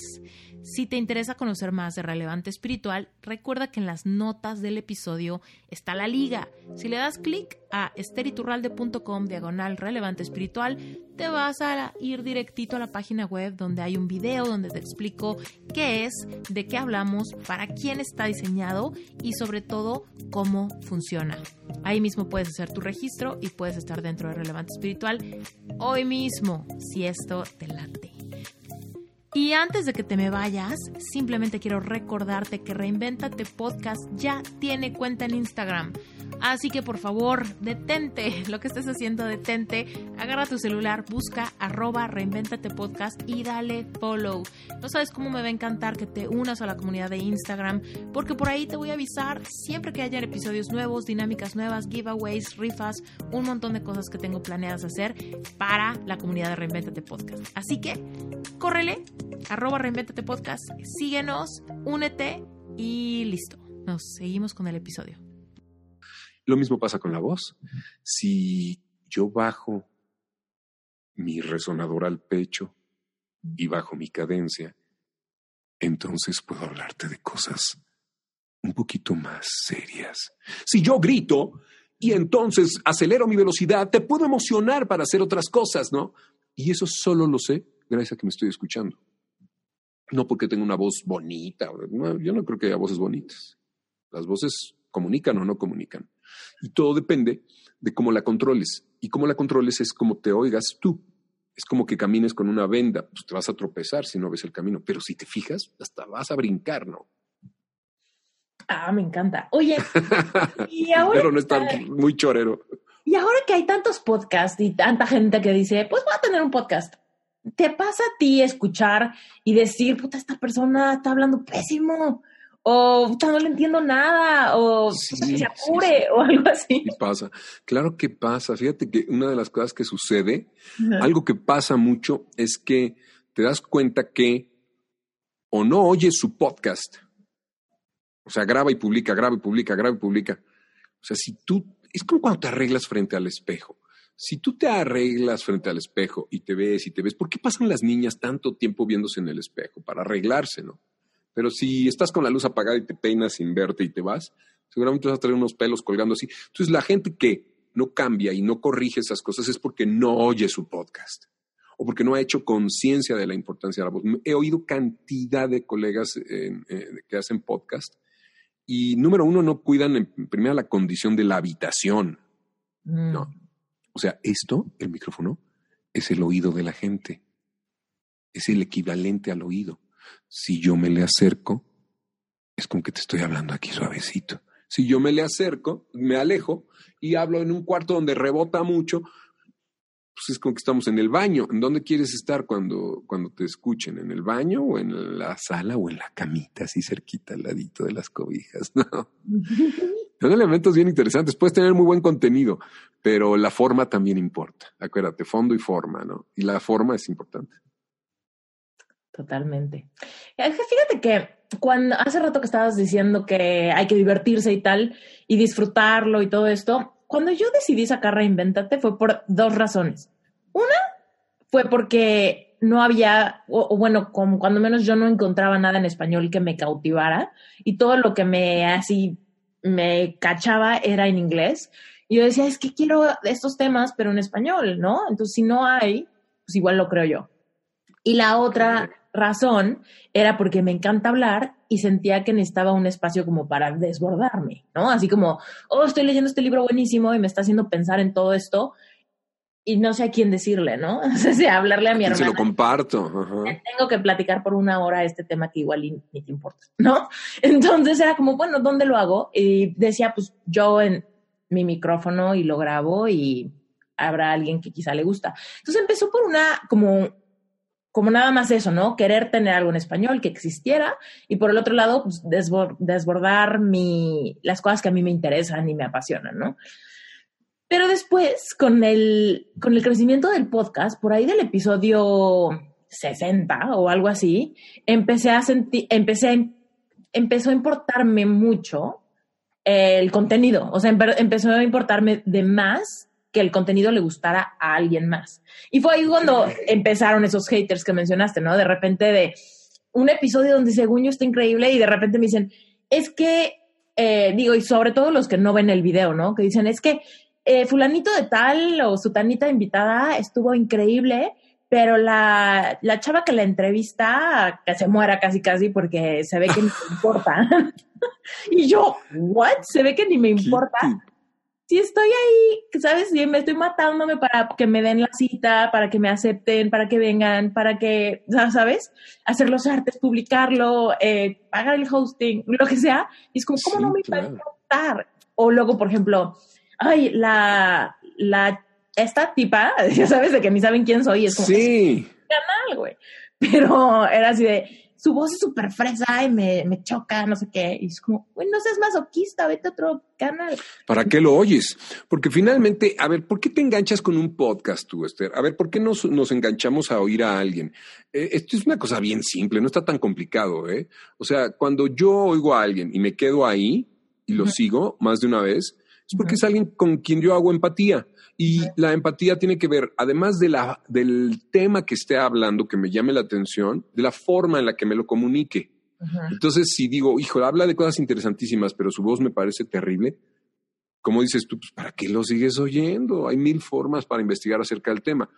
Si te interesa conocer más de Relevante Espiritual, recuerda que en las notas del episodio está la liga. Si le das clic a esteriturralde.com diagonal relevante espiritual, te vas a ir directito a la página web donde hay un video donde te explico qué es, de qué hablamos, para quién está diseñado y sobre todo cómo funciona. Ahí mismo puedes hacer tu registro y puedes estar dentro de Relevante Espiritual hoy mismo, si esto te late. Y antes de que te me vayas, simplemente quiero recordarte que Reinventate Podcast ya tiene cuenta en Instagram. Así que por favor, detente <laughs> lo que estés haciendo, detente, agarra tu celular, busca arroba reinventate podcast y dale follow. No sabes cómo me va a encantar que te unas a la comunidad de Instagram, porque por ahí te voy a avisar siempre que haya episodios nuevos, dinámicas nuevas, giveaways, rifas, un montón de cosas que tengo planeadas hacer para la comunidad de Reinventate Podcast. Así que, córrele, arroba reinventate podcast, síguenos, únete y listo. Nos seguimos con el episodio. Lo mismo pasa con la voz. Si yo bajo mi resonador al pecho y bajo mi cadencia, entonces puedo hablarte de cosas un poquito más serias. Si yo grito y entonces acelero mi velocidad, te puedo emocionar para hacer otras cosas, ¿no? Y eso solo lo sé gracias a que me estoy escuchando. No porque tenga una voz bonita. yo no creo que haya voces bonitas. Las voces comunican o no comunican. Y todo depende de cómo la controles. Y cómo la controles es como te oigas tú. Es como que camines con una venda, pues te vas a tropezar si no ves el camino, pero si te fijas, hasta vas a brincar, ¿no? Ah, me encanta. Oye, <laughs> y ahora. Pero no está muy chorero. Y ahora que hay tantos podcasts y tanta gente que dice, pues voy a tener un podcast. ¿Te pasa a ti escuchar y decir, puta, esta persona está hablando pésimo? o no le entiendo nada, o que se apure, o algo así. Sí pasa. Claro que pasa. Fíjate que una de las cosas que sucede, algo que pasa mucho, es que te das cuenta que o no oyes su podcast. O sea, graba y publica, graba y publica, graba y publica. O sea, si tú, es como cuando te arreglas frente al espejo. Si tú te arreglas frente al espejo y te ves y te ves, ¿por qué pasan las niñas tanto tiempo viéndose en el espejo? Para arreglarse, ¿no? Pero si estás con la luz apagada y te peinas sin verte y te vas, seguramente vas a tener unos pelos colgando así. Entonces, la gente que no cambia y no corrige esas cosas es porque no oye su podcast o porque no ha hecho conciencia de la importancia de la voz. He oído cantidad de colegas eh, que hacen podcast y, número uno, no cuidan en primera la condición de la habitación. Mm. No. O sea, esto, el micrófono, es el oído de la gente. Es el equivalente al oído. Si yo me le acerco, es como que te estoy hablando aquí suavecito. Si yo me le acerco, me alejo y hablo en un cuarto donde rebota mucho, pues es como que estamos en el baño. ¿En dónde quieres estar cuando, cuando te escuchen? ¿En el baño o en la sala o en la camita, así cerquita al ladito de las cobijas? <laughs> No. <laughs> Son elementos bien interesantes. Puedes tener muy buen contenido, pero la forma también importa. Acuérdate, fondo y forma, ¿no? Y la forma es importante. Totalmente. Fíjate que cuando hace rato que estabas diciendo que hay que divertirse y tal, y disfrutarlo y todo esto, cuando yo decidí sacar Reinventate fue por dos razones. Una fue porque no había, o, bueno, como cuando menos yo no encontraba nada en español que me cautivara, y todo lo que me así me cachaba era en inglés. Y yo decía, es que quiero estos temas, pero en español, ¿no? Entonces, si no hay, pues igual lo creo yo. Y la otra razón era porque me encanta hablar y sentía que necesitaba un espacio como para desbordarme, ¿no? Así como, oh, estoy leyendo este libro buenísimo y me está haciendo pensar en todo esto y no sé a quién decirle, ¿no? <laughs> O sea, hablarle a mi hermana. Se lo comparto. Tengo que platicar por una hora este tema que igual ni te importa, <laughs> ¿no? Entonces era como, bueno, ¿dónde lo hago? Y decía, pues yo en mi micrófono y lo grabo y habrá alguien que quizá le gusta. Entonces empezó por una como como nada más eso, ¿no? Querer tener algo en español que existiera y por el otro lado, pues, desbordar mi, las cosas que a mí me interesan y me apasionan, ¿no? Pero después, con el, con el crecimiento del podcast, por ahí del episodio 60 o algo así, empecé a sentir, empecé, empezó a importarme mucho el contenido, o sea, empezó a importarme de más que el contenido le gustara a alguien más. Y fue ahí cuando empezaron esos haters que mencionaste, ¿no? De repente de, un episodio donde según yo está increíble y de repente me dicen, es que, eh, digo, y sobre todo los que no ven el video, ¿no? Que dicen, es que eh, fulanito de tal o sutanita invitada estuvo increíble, pero la, la chava que la entrevista, que se muera casi casi porque se ve que ni me importa. <laughs> y yo, ¿what? Se ve que ni me importa. Si estoy ahí, ¿sabes? Si me estoy matándome para que me den la cita, para que me acepten, para que vengan, para que, ¿sabes? Hacer los artes, publicarlo, eh, pagar el hosting, lo que sea. Y es como, ¿cómo no me va a importar? O luego, por ejemplo, ay, la, la esta tipa, <laughs> ya sabes, de que ni saben quién soy, es como, sí. canal, güey. Pero era así de, su voz es súper fresa y me, me, choca, no sé qué. Y es como, güey, no seas masoquista, vete a otro canal. ¿Para qué lo oyes? Porque finalmente, a ver, ¿por qué te enganchas con un podcast tú, Esther? A ver, ¿por qué nos, nos enganchamos a oír a alguien? Eh, esto es una cosa bien simple, no está tan complicado, ¿eh? O sea, cuando yo oigo a alguien y me quedo ahí y lo uh -huh. sigo más de una vez, es porque uh -huh. es alguien con quien yo hago empatía. Y la empatía tiene que ver, además de la, del tema que esté hablando, que me llame la atención, de la forma en la que me lo comunique. Uh -huh. Entonces, si digo, hijo, habla de cosas interesantísimas, pero su voz me parece terrible, como dices tú, pues, ¿para qué lo sigues oyendo? Hay mil formas para investigar acerca del tema.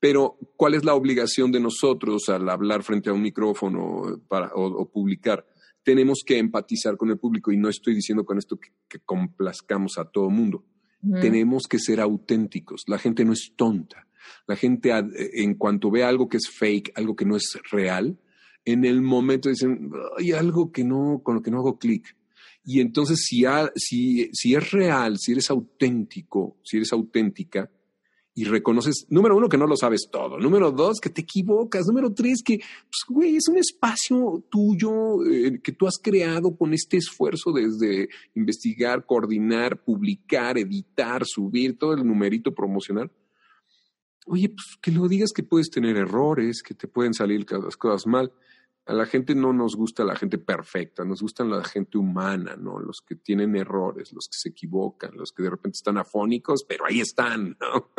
Pero, ¿cuál es la obligación de nosotros al hablar frente a un micrófono para, o, o publicar? Tenemos que empatizar con el público y no estoy diciendo con esto que, que complazcamos a todo mundo Mm. Tenemos que ser auténticos. La gente no es tonta. La gente, en cuanto ve algo que es fake, algo que no es real, en el momento dicen, hay algo que no, con lo que no hago clic. Y entonces, si, si, si es real, si eres auténtico, si eres auténtica, y reconoces, número uno, que no lo sabes todo, número dos, que te equivocas, número tres, que, pues, güey, es un espacio tuyo eh, que tú has creado con este esfuerzo desde investigar, coordinar, publicar, editar, subir, todo el numerito promocional. Oye, pues que lo digas que puedes tener errores, que te pueden salir las cosas mal. A la gente no nos gusta la gente perfecta, nos gusta la gente humana, ¿no? Los que tienen errores, los que se equivocan, los que de repente están afónicos, pero ahí están, ¿no?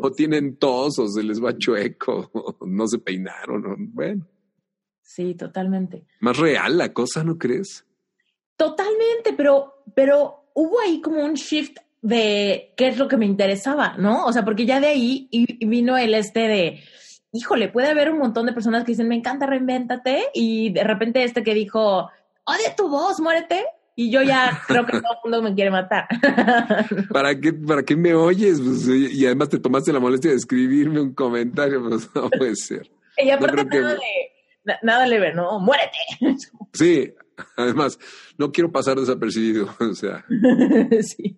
o tienen tos, o se les va chueco, o no se peinaron, o, bueno. Sí, totalmente. Más real la cosa, ¿no crees? Totalmente, pero, pero hubo ahí como un shift de qué es lo que me interesaba, ¿no? O sea, porque ya de ahí vino el este de híjole, puede haber un montón de personas que dicen, me encanta, reinvéntate, y de repente este que dijo, odia tu voz, muérete, y yo ya <laughs> creo que todo el mundo me quiere matar. <laughs> ¿Para qué, para qué me oyes? Pues, y además te tomaste la molestia de escribirme un comentario, <laughs> pues no puede ser. Y aparte no nada, que... de, nada leve, ¿no? Muérete. Sí, además, no quiero pasar desapercibido, o sea. sí.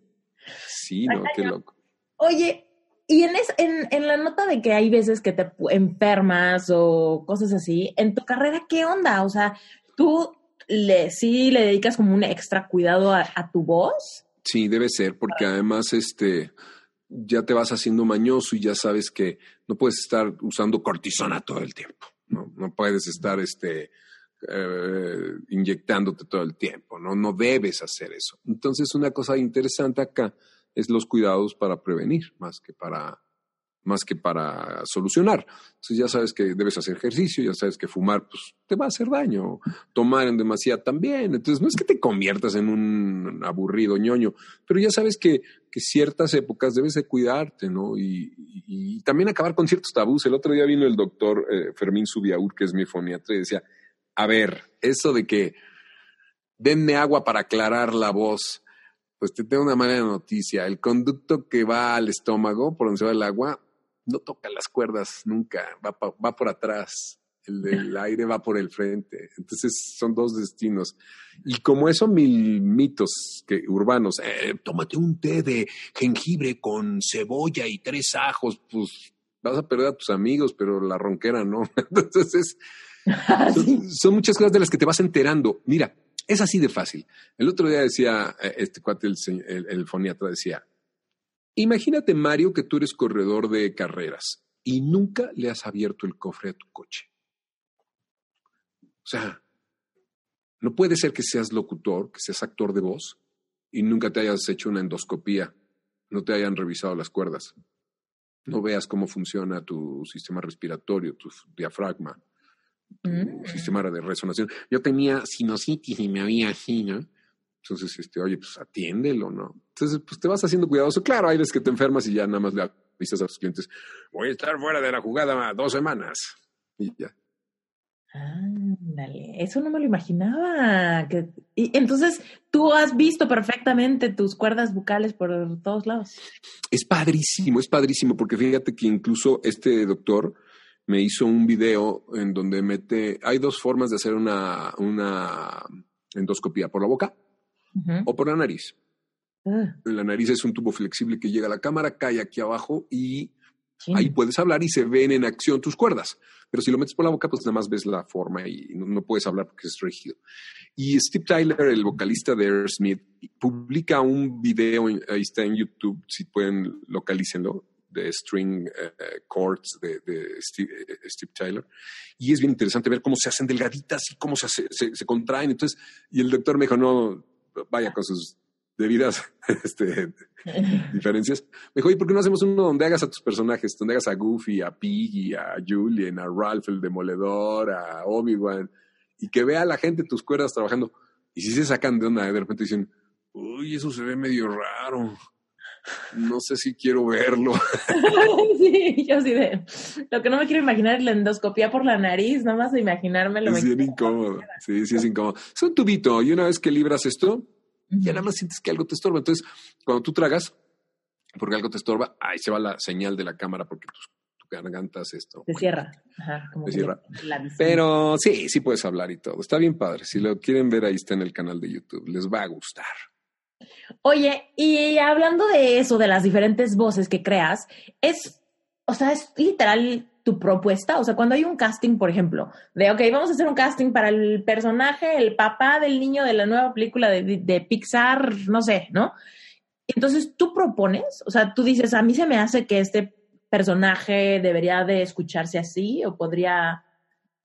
Sí, no, qué loco. Oye, y en, es, en, en, la nota de que hay veces que te enfermas o cosas así, en tu carrera, ¿qué onda? O sea, ¿tú le, sí le dedicas como un extra cuidado a, a tu voz? Sí, debe ser, porque además este, ya te vas haciendo mañoso y ya sabes que no puedes estar usando cortisona todo el tiempo, no, no puedes estar este, eh, inyectándote todo el tiempo, ¿no? no debes hacer eso. Entonces, una cosa interesante acá es los cuidados para prevenir más que para más que para solucionar. Entonces ya sabes que debes hacer ejercicio, ya sabes que fumar pues, te va a hacer daño, tomar en demasía también. Entonces no es que te conviertas en un aburrido ñoño, pero ya sabes que, que ciertas épocas debes de cuidarte, ¿no? Y, también acabar con ciertos tabús. El otro día vino el doctor eh, Fermín Subiaur, que es mi foniatra, y decía, a ver, eso de que denme agua para aclarar la voz, pues te tengo una mala noticia. El conducto que va al estómago por donde se va el agua no toca las cuerdas nunca, va, pa, va por atrás. El del <laughs> aire va por el frente. Entonces son dos destinos. Y como eso, mil mitos que, urbanos. Eh, tómate un té de jengibre con cebolla y tres ajos. Pues vas a perder a tus amigos, pero la ronquera no. <laughs> Entonces, <laughs> son, son muchas cosas de las que te vas enterando. Mira, es así de fácil. El otro día decía, este cuate, el, el, el foniatra decía, imagínate Mario que tú eres corredor de carreras y nunca le has abierto el cofre a tu coche. O sea, no puede ser que seas locutor, que seas actor de voz y nunca te hayas hecho una endoscopía, no te hayan revisado las cuerdas, no veas cómo funciona tu sistema respiratorio, tu diafragma, tu sistema de resonación. Yo tenía sinusitis y me había así, ¿no? Entonces, este, oye, pues atiéndelo, ¿no? Entonces, pues te vas haciendo cuidadoso. Claro, hay veces que te enfermas y ya nada más le avisas a tus clientes, voy a estar fuera de la jugada dos semanas. Y ya. Ándale, eso no me lo imaginaba. Que, y entonces, tú has visto perfectamente tus cuerdas bucales por todos lados. Es padrísimo, es padrísimo, porque fíjate que incluso este doctor me hizo un video en donde mete, hay dos formas de hacer una, una endoscopía, por la boca o por la nariz. Ah. La nariz es un tubo flexible que llega a la cámara, cae aquí abajo y ahí puedes hablar y se ven en acción tus cuerdas. Pero si lo metes por la boca, pues nada más ves la forma y no, puedes hablar porque es rígido. Y Steve Tyler, el vocalista de Aerosmith, publica un video, ahí está en YouTube, si pueden localícenlo, de string eh, eh, chords de, eh, Steve, Tyler. Y es bien interesante ver cómo se hacen delgaditas y cómo se, se, contraen. Entonces, y el doctor me dijo, no, vaya con sus debidas <laughs> este, <laughs> diferencias. Me dijo, ¿y por qué no hacemos uno donde hagas a tus personajes? Donde hagas a Goofy, a Piggy, a Julian, a Ralph el Demoledor, a Obi-Wan, y que vea a la gente tus cuerdas trabajando. Y si se sacan de onda, de repente dicen, uy, eso se ve medio raro no sé si quiero verlo. <laughs> <laughs> sí, yo sí de. Lo que no me quiero imaginar es la endoscopía por la nariz, nada más imaginármelo. Es bien incómodo. Sí, sí, es incómodo. Es un tubito y una vez que libras esto, ya nada más sientes que algo te estorba. Entonces, cuando tú tragas, porque algo te estorba, ahí se va la señal de la cámara porque tu, tu garganta hace esto. Se cierra. Ajá, como se cierra. Pero sí, sí puedes hablar y todo. Está bien padre. Si lo quieren ver, ahí está en el canal de YouTube. Les va a gustar. Oye, y hablando de eso, de las diferentes voces que creas, es, o sea, es literal tu propuesta. O sea, cuando hay un casting, por ejemplo, de, ok, vamos a hacer un casting para el personaje, el papá del niño de la nueva película de, Pixar, no sé, ¿no? Entonces tú propones, o sea, tú dices, a mí se me hace que este personaje debería de escucharse así o podría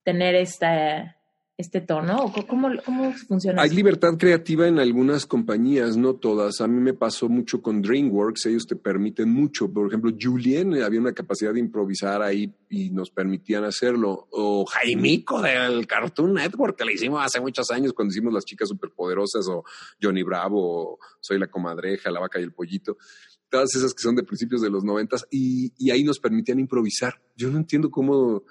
tener esta este tono? ¿Cómo, cómo funciona? Hay libertad creativa en algunas compañías, no todas. A mí me pasó mucho con DreamWorks, ellos te permiten mucho. Por ejemplo, Julien había una capacidad de improvisar ahí y nos permitían hacerlo. O Jaimico del Cartoon Network, que le hicimos hace muchos años cuando hicimos Las Chicas Superpoderosas, o Johnny Bravo, o Soy la Comadreja, La Vaca y el Pollito todas esas que son de principios de los noventas, y, y ahí nos permitían improvisar. Yo no entiendo cómo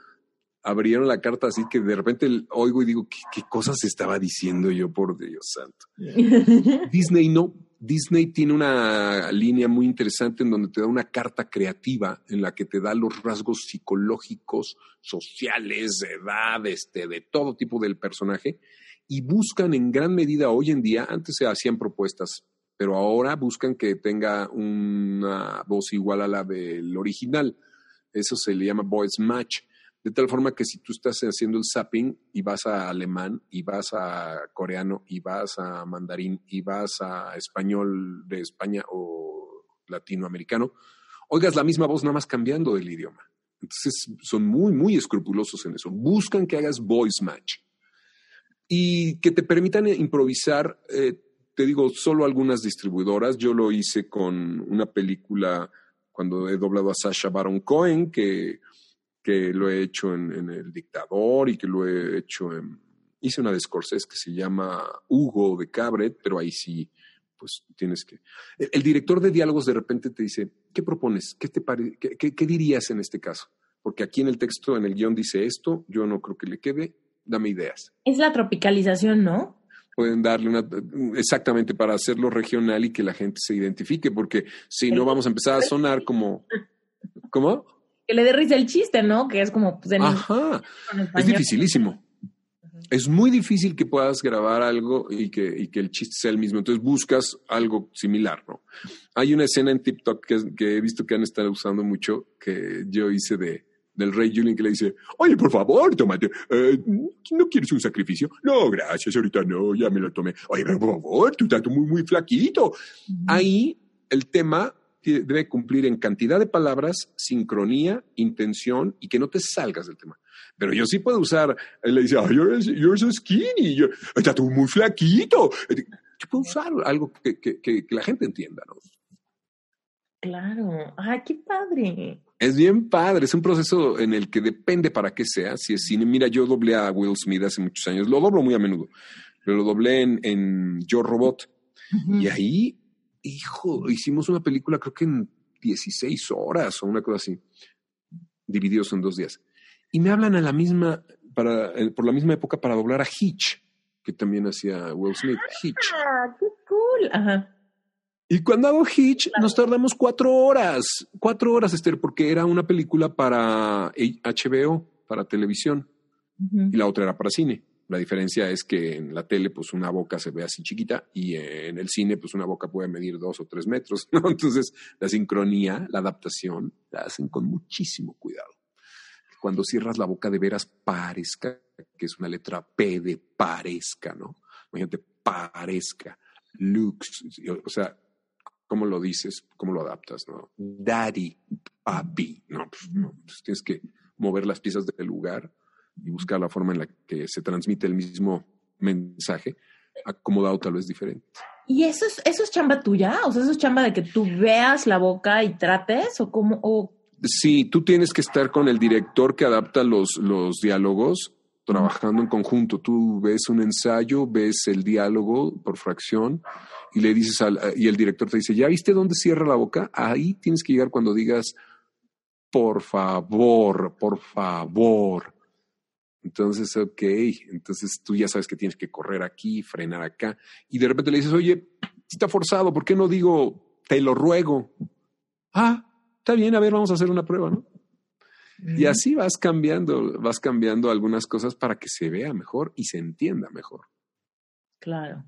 abrieron la carta así que de repente oigo y digo, ¿qué, cosas estaba diciendo yo, por Dios santo? <laughs> Disney no. Disney tiene una línea muy interesante en donde te da una carta creativa en la que te da los rasgos psicológicos, sociales, de edad, este, de todo tipo del personaje y buscan en gran medida hoy en día, antes se hacían propuestas, pero ahora buscan que tenga una voz igual a la del original. Eso se le llama voice match de tal forma que si tú estás haciendo el zapping y vas a alemán y vas a coreano y vas a mandarín y vas a español de España o latinoamericano, oigas la misma voz nada más cambiando el idioma. Entonces son muy, muy escrupulosos en eso. Buscan que hagas voice match y que te permitan improvisar. Eh, te digo, solo algunas distribuidoras. Yo lo hice con una película cuando he doblado a Sasha Baron Cohen, que que lo he hecho en, El Dictador y que lo he hecho en... Hice una de Scorsese que se llama Hugo de Cabret, pero ahí sí, pues tienes que... El, director de diálogos de repente te dice, ¿qué propones? ¿Qué, te qué, dirías en este caso? Porque aquí en el texto, en el guion dice esto, yo no creo que le quede, dame ideas. Es la tropicalización, ¿no? pueden darle una exactamente para hacerlo regional y que la gente se identifique, porque si no vamos a empezar a sonar como ¿Cómo? Que le dé risa el chiste, ¿no? Que es como... Pues, Ajá, es dificilísimo. Es muy difícil que puedas grabar algo y que, y que el chiste sea el mismo. Entonces buscas algo similar, ¿no? Hay una escena en TikTok que, que he visto que han estado usando mucho, que yo hice de, del rey Julian que le dice, oye, por favor, tomate, eh, ¿no quieres un sacrificio? No, gracias, ahorita no, ya me lo tomé. Oye, pero por favor, tú estás muy, muy flaquito. Ahí el tema debe cumplir en cantidad de palabras, sincronía, intención y que no te salgas del tema. Pero yo sí puedo usar, él le dice, oh, you're, so skinny, está tú muy flaquito. Yo puedo usar algo que, que, que, la gente entienda, ¿no? Claro, ¡ay, qué padre! Es bien padre, es un proceso en el que depende para qué sea. Si es cine, mira, yo doblé a Will Smith hace muchos años, lo doblo muy a menudo, pero lo doblé en, en Yo Robot. Y ahí, hijo, hicimos una película creo que en 16 horas o una cosa así, divididos en dos días. Y me hablan a la misma, para, eh, por la misma época para doblar a Hitch, que también hacía Will Smith. Hitch. Ah, qué cool. Ajá. Y cuando hago Hitch, nos tardamos cuatro horas, cuatro horas, Esther, porque era una película para HBO, para televisión, y la otra era para cine. La diferencia es que en la tele, pues una boca se ve así chiquita y en el cine, pues una boca puede medir dos o tres metros. <laughs> Entonces, la sincronía, la adaptación, la hacen con muchísimo cuidado. Cuando cierras la boca de veras parezca, que es una letra P de parezca, ¿no? Imagínate, parezca, looks, o sea, ¿cómo lo dices? ¿Cómo lo adaptas? ¿no? Daddy, papi, no, pues, no, pues tienes que mover las piezas del lugar y buscar la forma en la que se transmite el mismo mensaje, acomodado tal vez diferente. ¿Y eso es, eso es chamba tuya? O sea, eso es chamba de que tú veas la boca y trates o cómo... O... Sí, tú tienes que estar con el director que adapta los, los diálogos trabajando en conjunto. Tú ves un ensayo, ves el diálogo por fracción y le dices al, y el director te dice, ¿ya viste dónde cierra la boca? Ahí tienes que llegar cuando digas, por favor, por favor. Entonces, ok, entonces tú ya sabes que tienes que correr aquí, frenar acá, y de repente le dices, oye, está forzado, ¿por qué no digo, te lo ruego? Ah, está bien, a ver, vamos a hacer una prueba, ¿no? Y así vas cambiando, vas cambiando algunas cosas para que se vea mejor y se entienda mejor. Claro.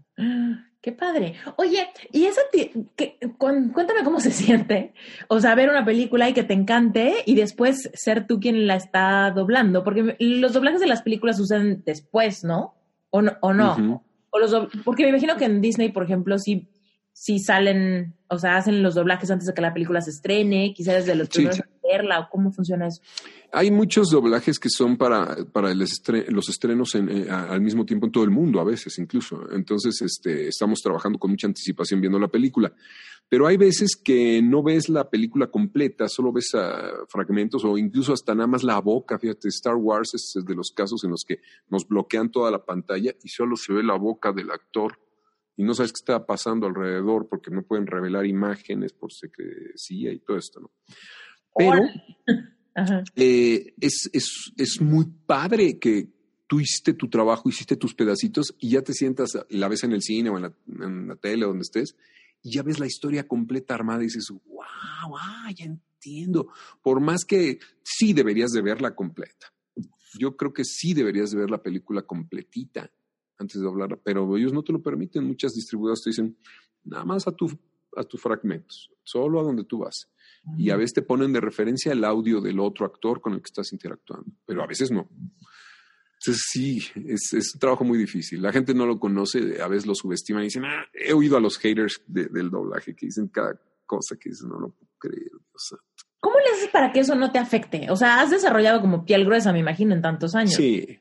Qué padre. Oye, y esa que, cuéntame cómo se <laughs> siente. O sea, ver una película y que te encante y después ser tú quien la está doblando, porque los doblajes de las películas suceden después, ¿no? O no, o no. o los porque me imagino que en Disney, por ejemplo, sí, sí salen, o sea, hacen los doblajes antes de que la película se estrene, quizás desde los primeros cómo funciona eso. Hay muchos doblajes que son para, para los estrenos eh, al mismo tiempo en todo el mundo, a veces incluso. Entonces, este, estamos trabajando con mucha anticipación viendo la película. Pero hay veces que no ves la película completa, solo ves uh, fragmentos o incluso hasta nada más la boca. Fíjate, Star Wars es de los casos en los que nos bloquean toda la pantalla y solo se ve la boca del actor y no sabes qué está pasando alrededor porque no pueden revelar imágenes por secrecía y todo esto, ¿no? Pero <laughs> eh, es, es, es muy padre que tú hiciste tu trabajo, hiciste tus pedacitos y ya te sientas, la ves en el cine o en la, en la tele, donde estés, y ya ves la historia completa armada y dices, wow, wow, ya entiendo. Por más que sí deberías de verla completa. Yo creo que sí deberías de ver la película completita antes de hablarla, pero ellos no te lo permiten. Muchas distribuidoras te dicen, nada más a, tu, a tus fragmentos, solo a donde tú vas. Y a veces te ponen de referencia el audio del otro actor con el que estás interactuando, pero a veces no. Entonces sí, es, es un trabajo muy difícil. La gente no lo conoce, a veces lo subestiman y dicen, ah, he oído a los haters del doblaje que dicen cada cosa que dicen, no lo puedo creer. ¿Cómo le haces para que eso no te afecte? O sea, has desarrollado como piel gruesa, me imagino, en tantos años. Sí,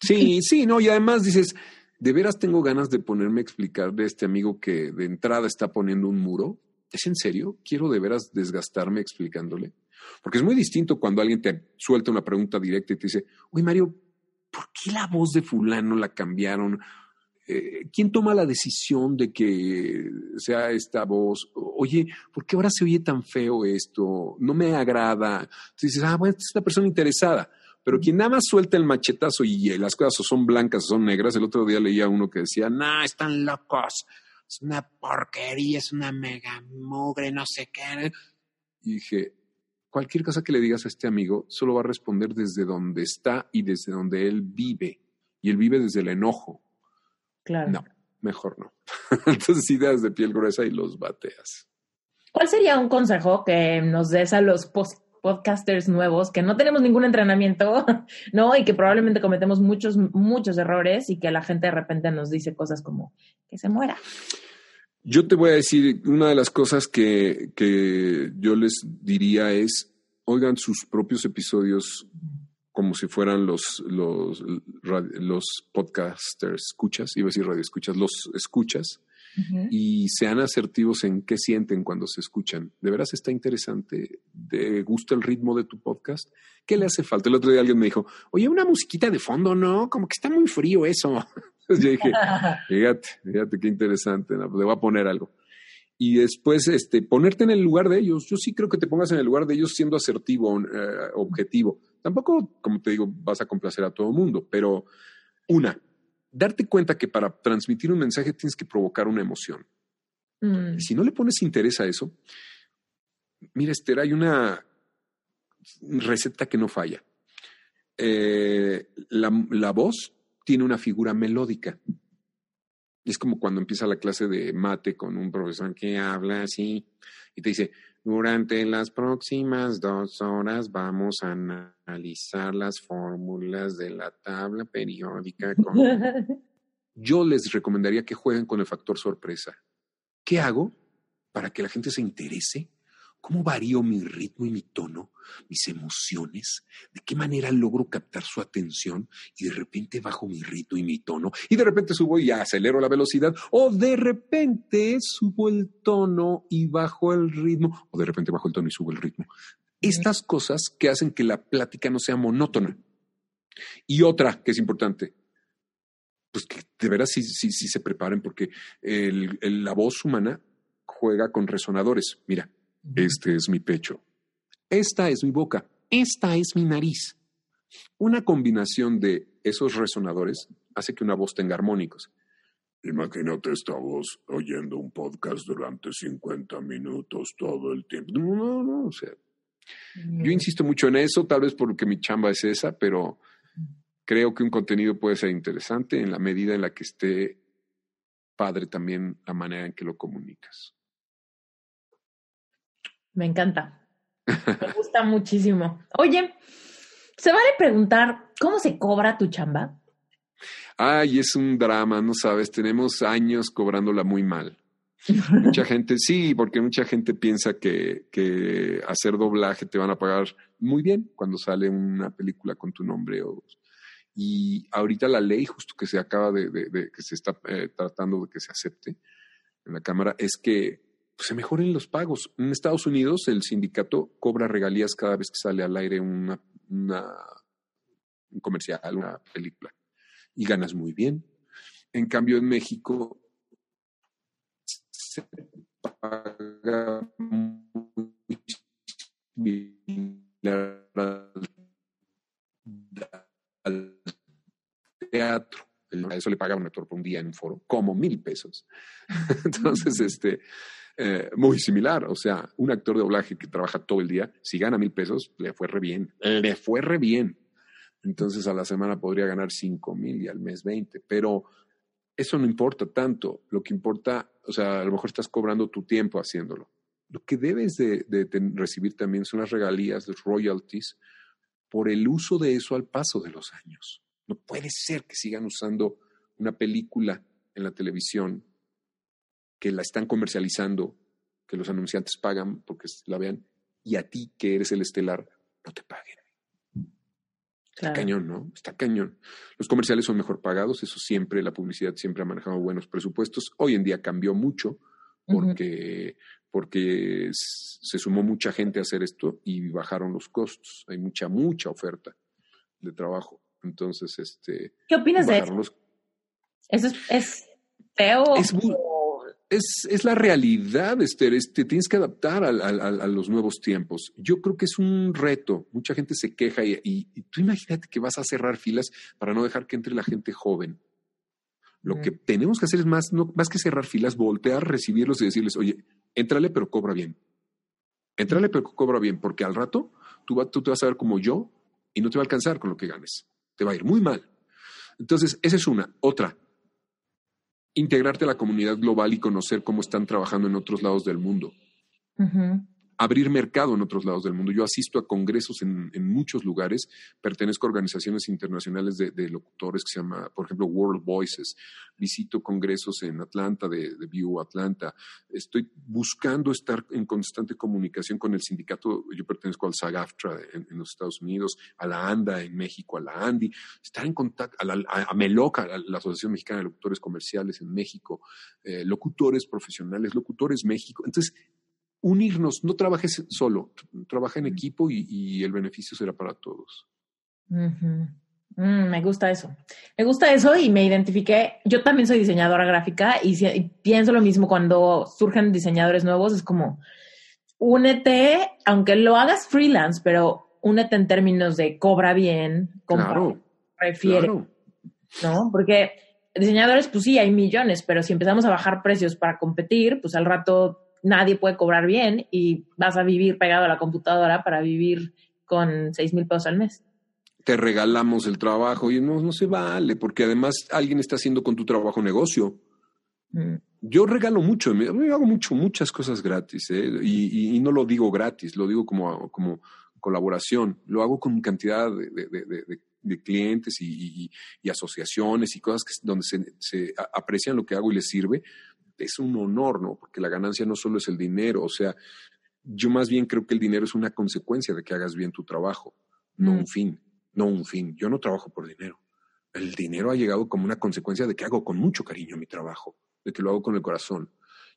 sí, sí, no, y además dices, de veras tengo ganas de ponerme a explicar de este amigo que de entrada está poniendo un muro ¿es en serio? ¿Quiero de veras desgastarme explicándole? Porque es muy distinto cuando alguien te suelta una pregunta directa y te dice, oye Mario, ¿por qué la voz de fulano la cambiaron? Eh, ¿Quién toma la decisión de que sea esta voz? Oye, ¿por qué ahora se oye tan feo esto? No me agrada. Entonces dices, ah, bueno, es una persona interesada. Pero quien nada más suelta el machetazo y las cosas son blancas o son negras, el otro día leía uno que decía, nah, están locos es una porquería, es una mega mugre, no sé qué. Y dije, cualquier cosa que le digas a este amigo solo va a responder desde donde está y desde donde él vive. Y él vive desde el enojo. Claro. No, mejor no. <laughs> Entonces ideas de piel gruesa y los bateas. ¿Cuál sería un consejo que nos des a los podcasters nuevos que no tenemos ningún entrenamiento, <laughs> ¿no? Y que probablemente cometemos muchos, muchos errores y que la gente de repente nos dice cosas como que se muera. Yo te voy a decir, una de las cosas que, que yo les diría es, oigan sus propios episodios como si fueran los, los, los podcasters escuchas, iba a decir radio escuchas, los escuchas, y sean asertivos en qué sienten cuando se escuchan. De veras está interesante te gusta el ritmo de tu podcast, ¿qué le hace falta? El otro día alguien me dijo, oye, una musiquita de fondo, ¿no? Como que está muy frío eso. <laughs> Entonces yo dije, <laughs> fíjate, fíjate qué interesante, ¿no? Le voy a poner algo. Y después, este, ponerte en el lugar de ellos. Yo sí creo que te pongas en el lugar de ellos siendo asertivo, eh, objetivo. Tampoco, como te digo, vas a complacer a todo el mundo, pero una, darte cuenta que para transmitir un mensaje tienes que provocar una emoción. Mm. Si no le pones interés a eso, mira, Esther, hay una receta que no falla. Eh, la, la voz tiene una figura melódica. Es como cuando empieza la clase de mate con un profesor que habla así y te dice, durante las próximas dos horas vamos a analizar las fórmulas de la tabla periódica. <laughs> Con... Yo les recomendaría que jueguen con el factor sorpresa. ¿Qué hago para que la gente se interese? ¿Cómo varío mi ritmo y mi tono, mis emociones? ¿De qué manera logro captar su atención y de repente bajo mi ritmo y mi tono? Y de repente subo y acelero la velocidad. O de repente subo el tono y bajo el ritmo. O de repente bajo el tono y subo el ritmo. Estas cosas que hacen que la plática no sea monótona. Y otra que es importante, pues que de veras sí, sí, sí se preparen porque el- el- la voz humana juega con resonadores. Mira, este es mi pecho. Esta es mi boca. Esta es mi nariz. Una combinación de esos resonadores hace que una voz tenga armónicos. Imagínate esta voz oyendo un podcast durante 50 minutos todo el tiempo. No, no, no. O sea, yo insisto mucho en eso, tal vez porque mi chamba es esa, pero creo que un contenido puede ser interesante en la medida en la que esté padre también la manera en que lo comunicas. Me encanta. Me gusta muchísimo. Oye, ¿se vale preguntar cómo se cobra tu chamba? Ay, es un drama, no sabes, tenemos años cobrándola muy mal. Mucha <laughs> gente, sí, porque mucha gente piensa que, que hacer doblaje te van a pagar muy bien cuando sale una película con tu nombre. O, y ahorita la ley, justo que se acaba de, de- de- que se está eh, tratando de que se acepte en la Cámara, es que se mejoren los pagos. En Estados Unidos el sindicato cobra regalías cada vez que sale al aire un comercial, una película, y ganas muy bien. En cambio, en México se paga muy al teatro. A eso le paga un actor por un día en un foro, como mil pesos. <laughs> Entonces, este, eh, muy similar. O sea, un actor de doblaje que trabaja todo el día, si gana mil pesos, le fue re bien. Le fue re bien. Entonces, a la semana podría ganar cinco mil y al mes 20. Pero eso no importa tanto. Lo que importa, o sea, a lo mejor estás cobrando tu tiempo haciéndolo. Lo que debes de, de ten- recibir también son las regalías, los royalties, por el uso de eso al paso de los años. No puede ser que sigan usando una película en la televisión que la están comercializando, que los anunciantes pagan porque la vean, y a ti, que eres el estelar, no te paguen. Está Claro. cañón, ¿no? Está cañón. Los comerciales son mejor pagados, eso siempre, la publicidad siempre ha manejado buenos presupuestos. Hoy en día cambió mucho porque, porque se sumó mucha gente a hacer esto y bajaron los costos. Hay mucha, mucha oferta de trabajo. Entonces, este, ¿Qué opinas de eso? los ¿Eso es, es feo? Es muy- es, es la realidad, Esther. es- te tienes que adaptar a, los nuevos tiempos. Yo creo que es un reto. Mucha gente se queja y, y- y tú imagínate que vas a cerrar filas para no dejar que entre la gente joven. Lo Mm. que tenemos que hacer es más, no, más que cerrar filas, voltear, recibirlos y decirles, oye, éntrale, pero cobra bien. Éntrale, pero cobra bien, porque al rato tú, va- tú te vas a ver como yo y no te va a alcanzar con lo que ganes. Te va a ir muy mal. Entonces, esa es una. Otra, integrarte a la comunidad global y conocer cómo están trabajando en otros lados del mundo. Abrir mercado en otros lados del mundo. Yo asisto a congresos en, muchos lugares, pertenezco a organizaciones internacionales de, locutores que se llama, por ejemplo, World Voices. Visito congresos en Atlanta, de, de View Atlanta. Estoy buscando estar en constante comunicación con el sindicato. Yo pertenezco al SAG-AFTRA en, los Estados Unidos, a la ANDA en México, a la ANDI. Estar en contacto, a, la, MELOCA, la Asociación Mexicana de Locutores Comerciales en México, eh, locutores profesionales, locutores México. Entonces, unirnos, no trabajes solo, trabaja en equipo y, el beneficio será para todos. Mm, me gusta eso. Me gusta eso y me identifiqué. Yo también soy diseñadora gráfica y, pienso lo mismo cuando surgen diseñadores nuevos. Es como, únete, aunque lo hagas freelance, pero únete en términos de cobra bien, claro, refiere, ¿no? Porque diseñadores, pues sí, hay millones, pero si empezamos a bajar precios para competir, pues al rato nadie puede cobrar bien y vas a vivir pegado a la computadora para vivir con seis mil pesos al mes. Te regalamos el trabajo y no, no se vale, porque además alguien está haciendo con tu trabajo negocio. Mm. Yo regalo mucho, yo hago mucho, muchas cosas gratis, ¿eh? y, no lo digo gratis, lo digo como, como colaboración, lo hago con cantidad de, clientes y, asociaciones y cosas que, donde se, se, aprecian lo que hago y les sirve, es un honor, ¿no? Porque la ganancia no solo es el dinero, o sea, yo más bien creo que el dinero es una consecuencia de que hagas bien tu trabajo, no un mm. fin, no un fin. Yo no trabajo por dinero. El dinero ha llegado como una consecuencia de que hago con mucho cariño mi trabajo, de que lo hago con el corazón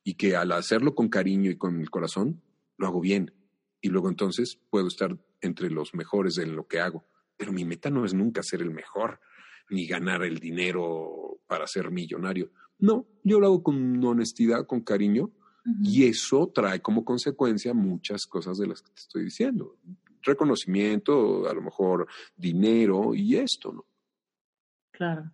y que al hacerlo con cariño y con el corazón, lo hago bien. Y luego entonces puedo estar entre los mejores en lo que hago. Pero mi meta no es nunca ser el mejor, ni ganar el dinero para ser millonario. No, yo lo hago con honestidad, con cariño, y eso trae como consecuencia muchas cosas de las que te estoy diciendo. Reconocimiento, a lo mejor dinero y esto, ¿no? Claro.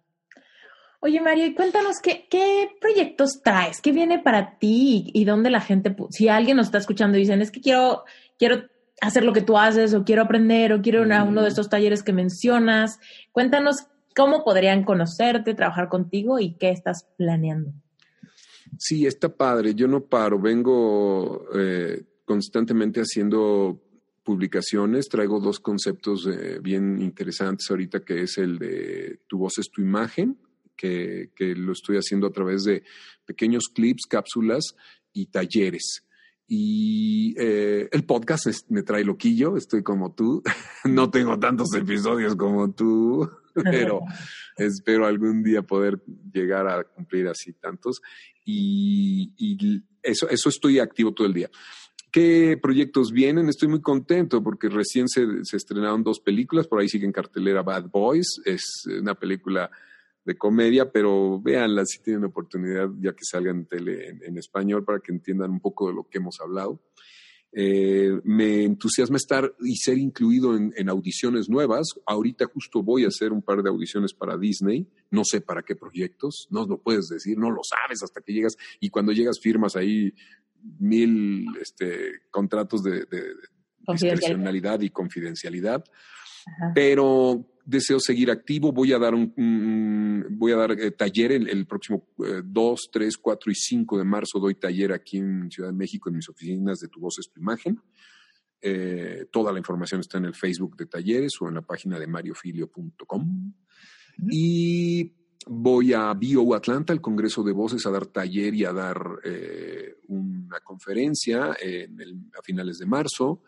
Oye, Mario, y cuéntanos qué, qué proyectos traes, qué viene para ti y, dónde la gente, si alguien nos está escuchando y dicen, es que quiero, quiero hacer lo que tú haces o quiero aprender o quiero ir a uno de estos talleres que mencionas, cuéntanos ¿Cómo podrían conocerte, trabajar contigo y qué estás planeando? Sí, está padre. Yo no paro. Vengo eh, constantemente haciendo publicaciones. Traigo dos conceptos eh, bien interesantes ahorita, que es el de tu voz es tu imagen, que, lo estoy haciendo a través de pequeños clips, cápsulas y talleres. Y eh, el podcast me trae loquillo, estoy como tú. <laughs> no tengo tantos episodios como tú. <laughs> pero <laughs> espero algún día poder llegar a cumplir así tantos. Y, eso, eso estoy activo todo el día. ¿Qué proyectos vienen? Estoy muy contento porque recién se, estrenaron dos películas, por ahí siguen cartelera Bad Boys, es una película de comedia, pero véanla si tienen oportunidad ya que salga en tele en español para que entiendan un poco de lo que hemos hablado. Eh, me entusiasma estar y ser incluido en, audiciones nuevas. Ahorita justo voy a hacer un par de audiciones para Disney. No sé para qué proyectos, no lo puedes decir, no lo sabes hasta que llegas y cuando llegas firmas ahí mil este, contratos de, de discrecionalidad y confidencialidad. Pero deseo seguir activo. Voy a dar un, voy a dar eh, taller el, próximo 2, 3, 4 y 5 de marzo. Doy taller aquí en Ciudad de México en mis oficinas de Tu Voz es tu Imagen. Eh, toda la información está en el Facebook de talleres o en la página de mariofilio.com. Y voy a Bio Atlanta, el Congreso de Voces, a dar taller y a dar eh, una conferencia a finales de marzo.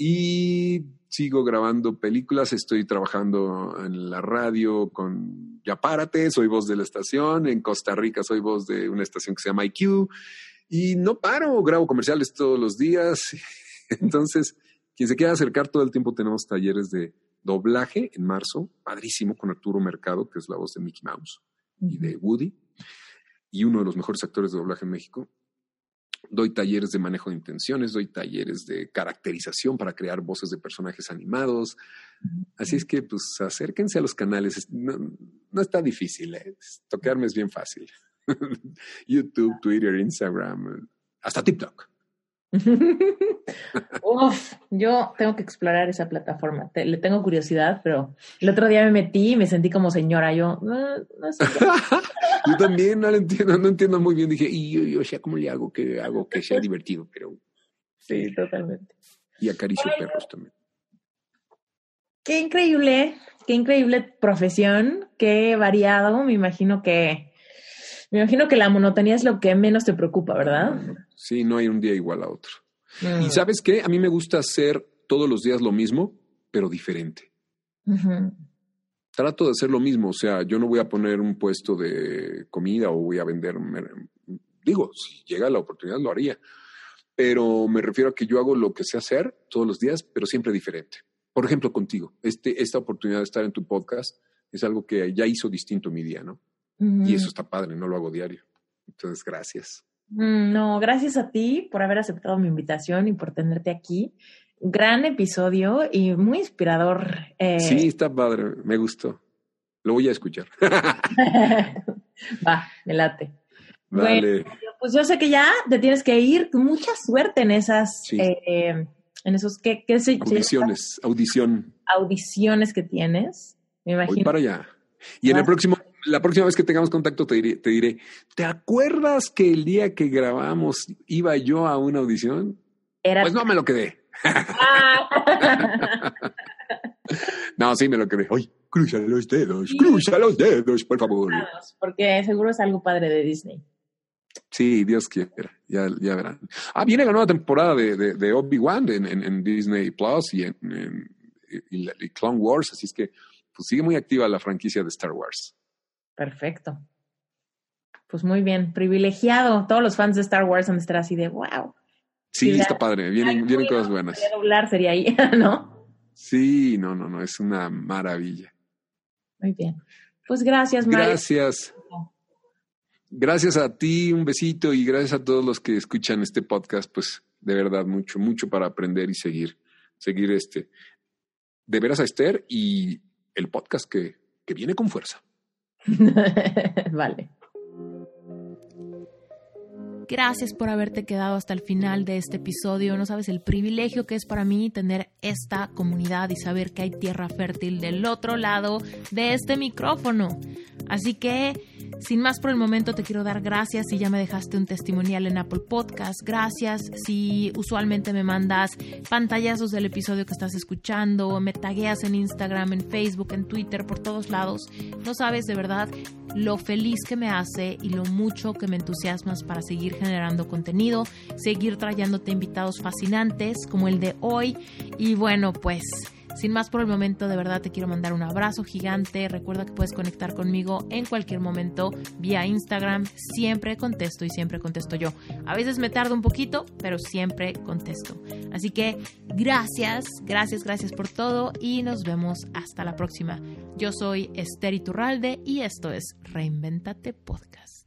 Y sigo grabando películas, estoy trabajando en la radio con Ya Párate, soy voz de la estación, en Costa Rica soy voz de una estación que se llama IQ y no paro, grabo comerciales todos los días. <laughs> Entonces, quien se quiera acercar todo el tiempo tenemos talleres de doblaje en marzo, padrísimo con Arturo Mercado, que es la voz de Mickey Mouse y de Woody, y uno de los mejores actores de doblaje en México doy talleres de manejo de intenciones, doy talleres de caracterización para crear voces de personajes animados. Así es que, pues, acérquense a los canales. No, está difícil, ¿eh? tocarme es bien fácil. <laughs> YouTube, Twitter, Instagram, hasta TikTok. <laughs> Uf, yo tengo que explorar esa plataforma. le tengo curiosidad, pero el otro día me metí y me sentí como señora. Yo no, sé. <laughs> yo también no lo entiendo, no entiendo muy bien. Dije, y yo, yo, ¿cómo le hago que hago que sea divertido? Pero sí, totalmente. Y acaricio perros también. Qué increíble, qué increíble profesión, qué variado. Me imagino que me imagino que la monotonía es lo que menos te preocupa, ¿verdad? Sí, no hay un día igual a otro. Y sabes qué, a mí me gusta hacer todos los días lo mismo, pero diferente. Trato de hacer lo mismo, o sea, yo no voy a poner un puesto de comida o voy a vender, digo, si llega la oportunidad lo haría, pero me refiero a que yo hago lo que sé hacer todos los días, pero siempre diferente. Por ejemplo, contigo, este, esta oportunidad de estar en tu podcast es algo que ya hizo distinto mi día, ¿no? Y eso está padre, no lo hago diario. Entonces, gracias. Mm, no, gracias a ti por haber aceptado mi invitación y por tenerte aquí. Gran episodio y muy inspirador. Eh. Sí, está padre, me gustó. Lo voy a escuchar. <laughs> Va, me late. Bueno, pues yo sé que ya te tienes que ir. Mucha suerte en esas, eh, en esos, ¿qué, qué se, Audiciones, audición. Audiciones que tienes. Me imagino. Voy para allá. Y en el próximo, la próxima vez que tengamos contacto te diré, te diré, ¿te acuerdas que el día que grabamos iba yo a una audición? Pues no me lo quedé. Ah. <laughs> no, sí me lo quedé. Ay, cruza los dedos, cruza los dedos, por favor. Porque seguro es algo padre de Disney. Sí, Dios quiera, ya, ya verán. Ah, viene la nueva temporada de, de, Obi-Wan en, en, Disney Plus y en, y, Clone Wars, así es que pues sigue muy activa la franquicia de Star Wars. Perfecto. Pues muy bien, privilegiado. Todos los fans de Star Wars han de estar así de wow. Sí, está padre, vienen, vienen cosas buenas. doblar sería ahí, <laughs> ¿no? Sí, no, no, no, es una maravilla. Muy bien. Pues gracias, Mario. Gracias. Gracias a ti, un besito y gracias a todos los que escuchan este podcast, pues de verdad mucho, mucho para aprender y seguir, seguir este, de veras a Esther y el podcast que, que viene con fuerza. <laughs> vale. Gracias por haberte quedado hasta el final de este episodio. No sabes el privilegio que es para mí tener esta comunidad y saber que hay tierra fértil del otro lado de este micrófono. Así que, sin más por el momento, te quiero dar gracias si ya me dejaste un testimonial en Apple Podcast. Gracias si usualmente me mandas pantallazos del episodio que estás escuchando, me tagueas en Instagram, en Facebook, en Twitter, por todos lados. No sabes de verdad lo feliz que me hace y lo mucho que me entusiasmas para seguir generando contenido, seguir trayéndote invitados fascinantes como el de hoy. Y bueno, pues sin más por el momento, de verdad te quiero mandar un abrazo gigante. Recuerda que puedes conectar conmigo en cualquier momento vía Instagram. Siempre contesto y siempre contesto yo. A veces me tardo un poquito, pero siempre contesto. Así que gracias, gracias, gracias por todo y nos vemos hasta la próxima. Yo soy Esther Iturralde y esto es Reinventate Podcast.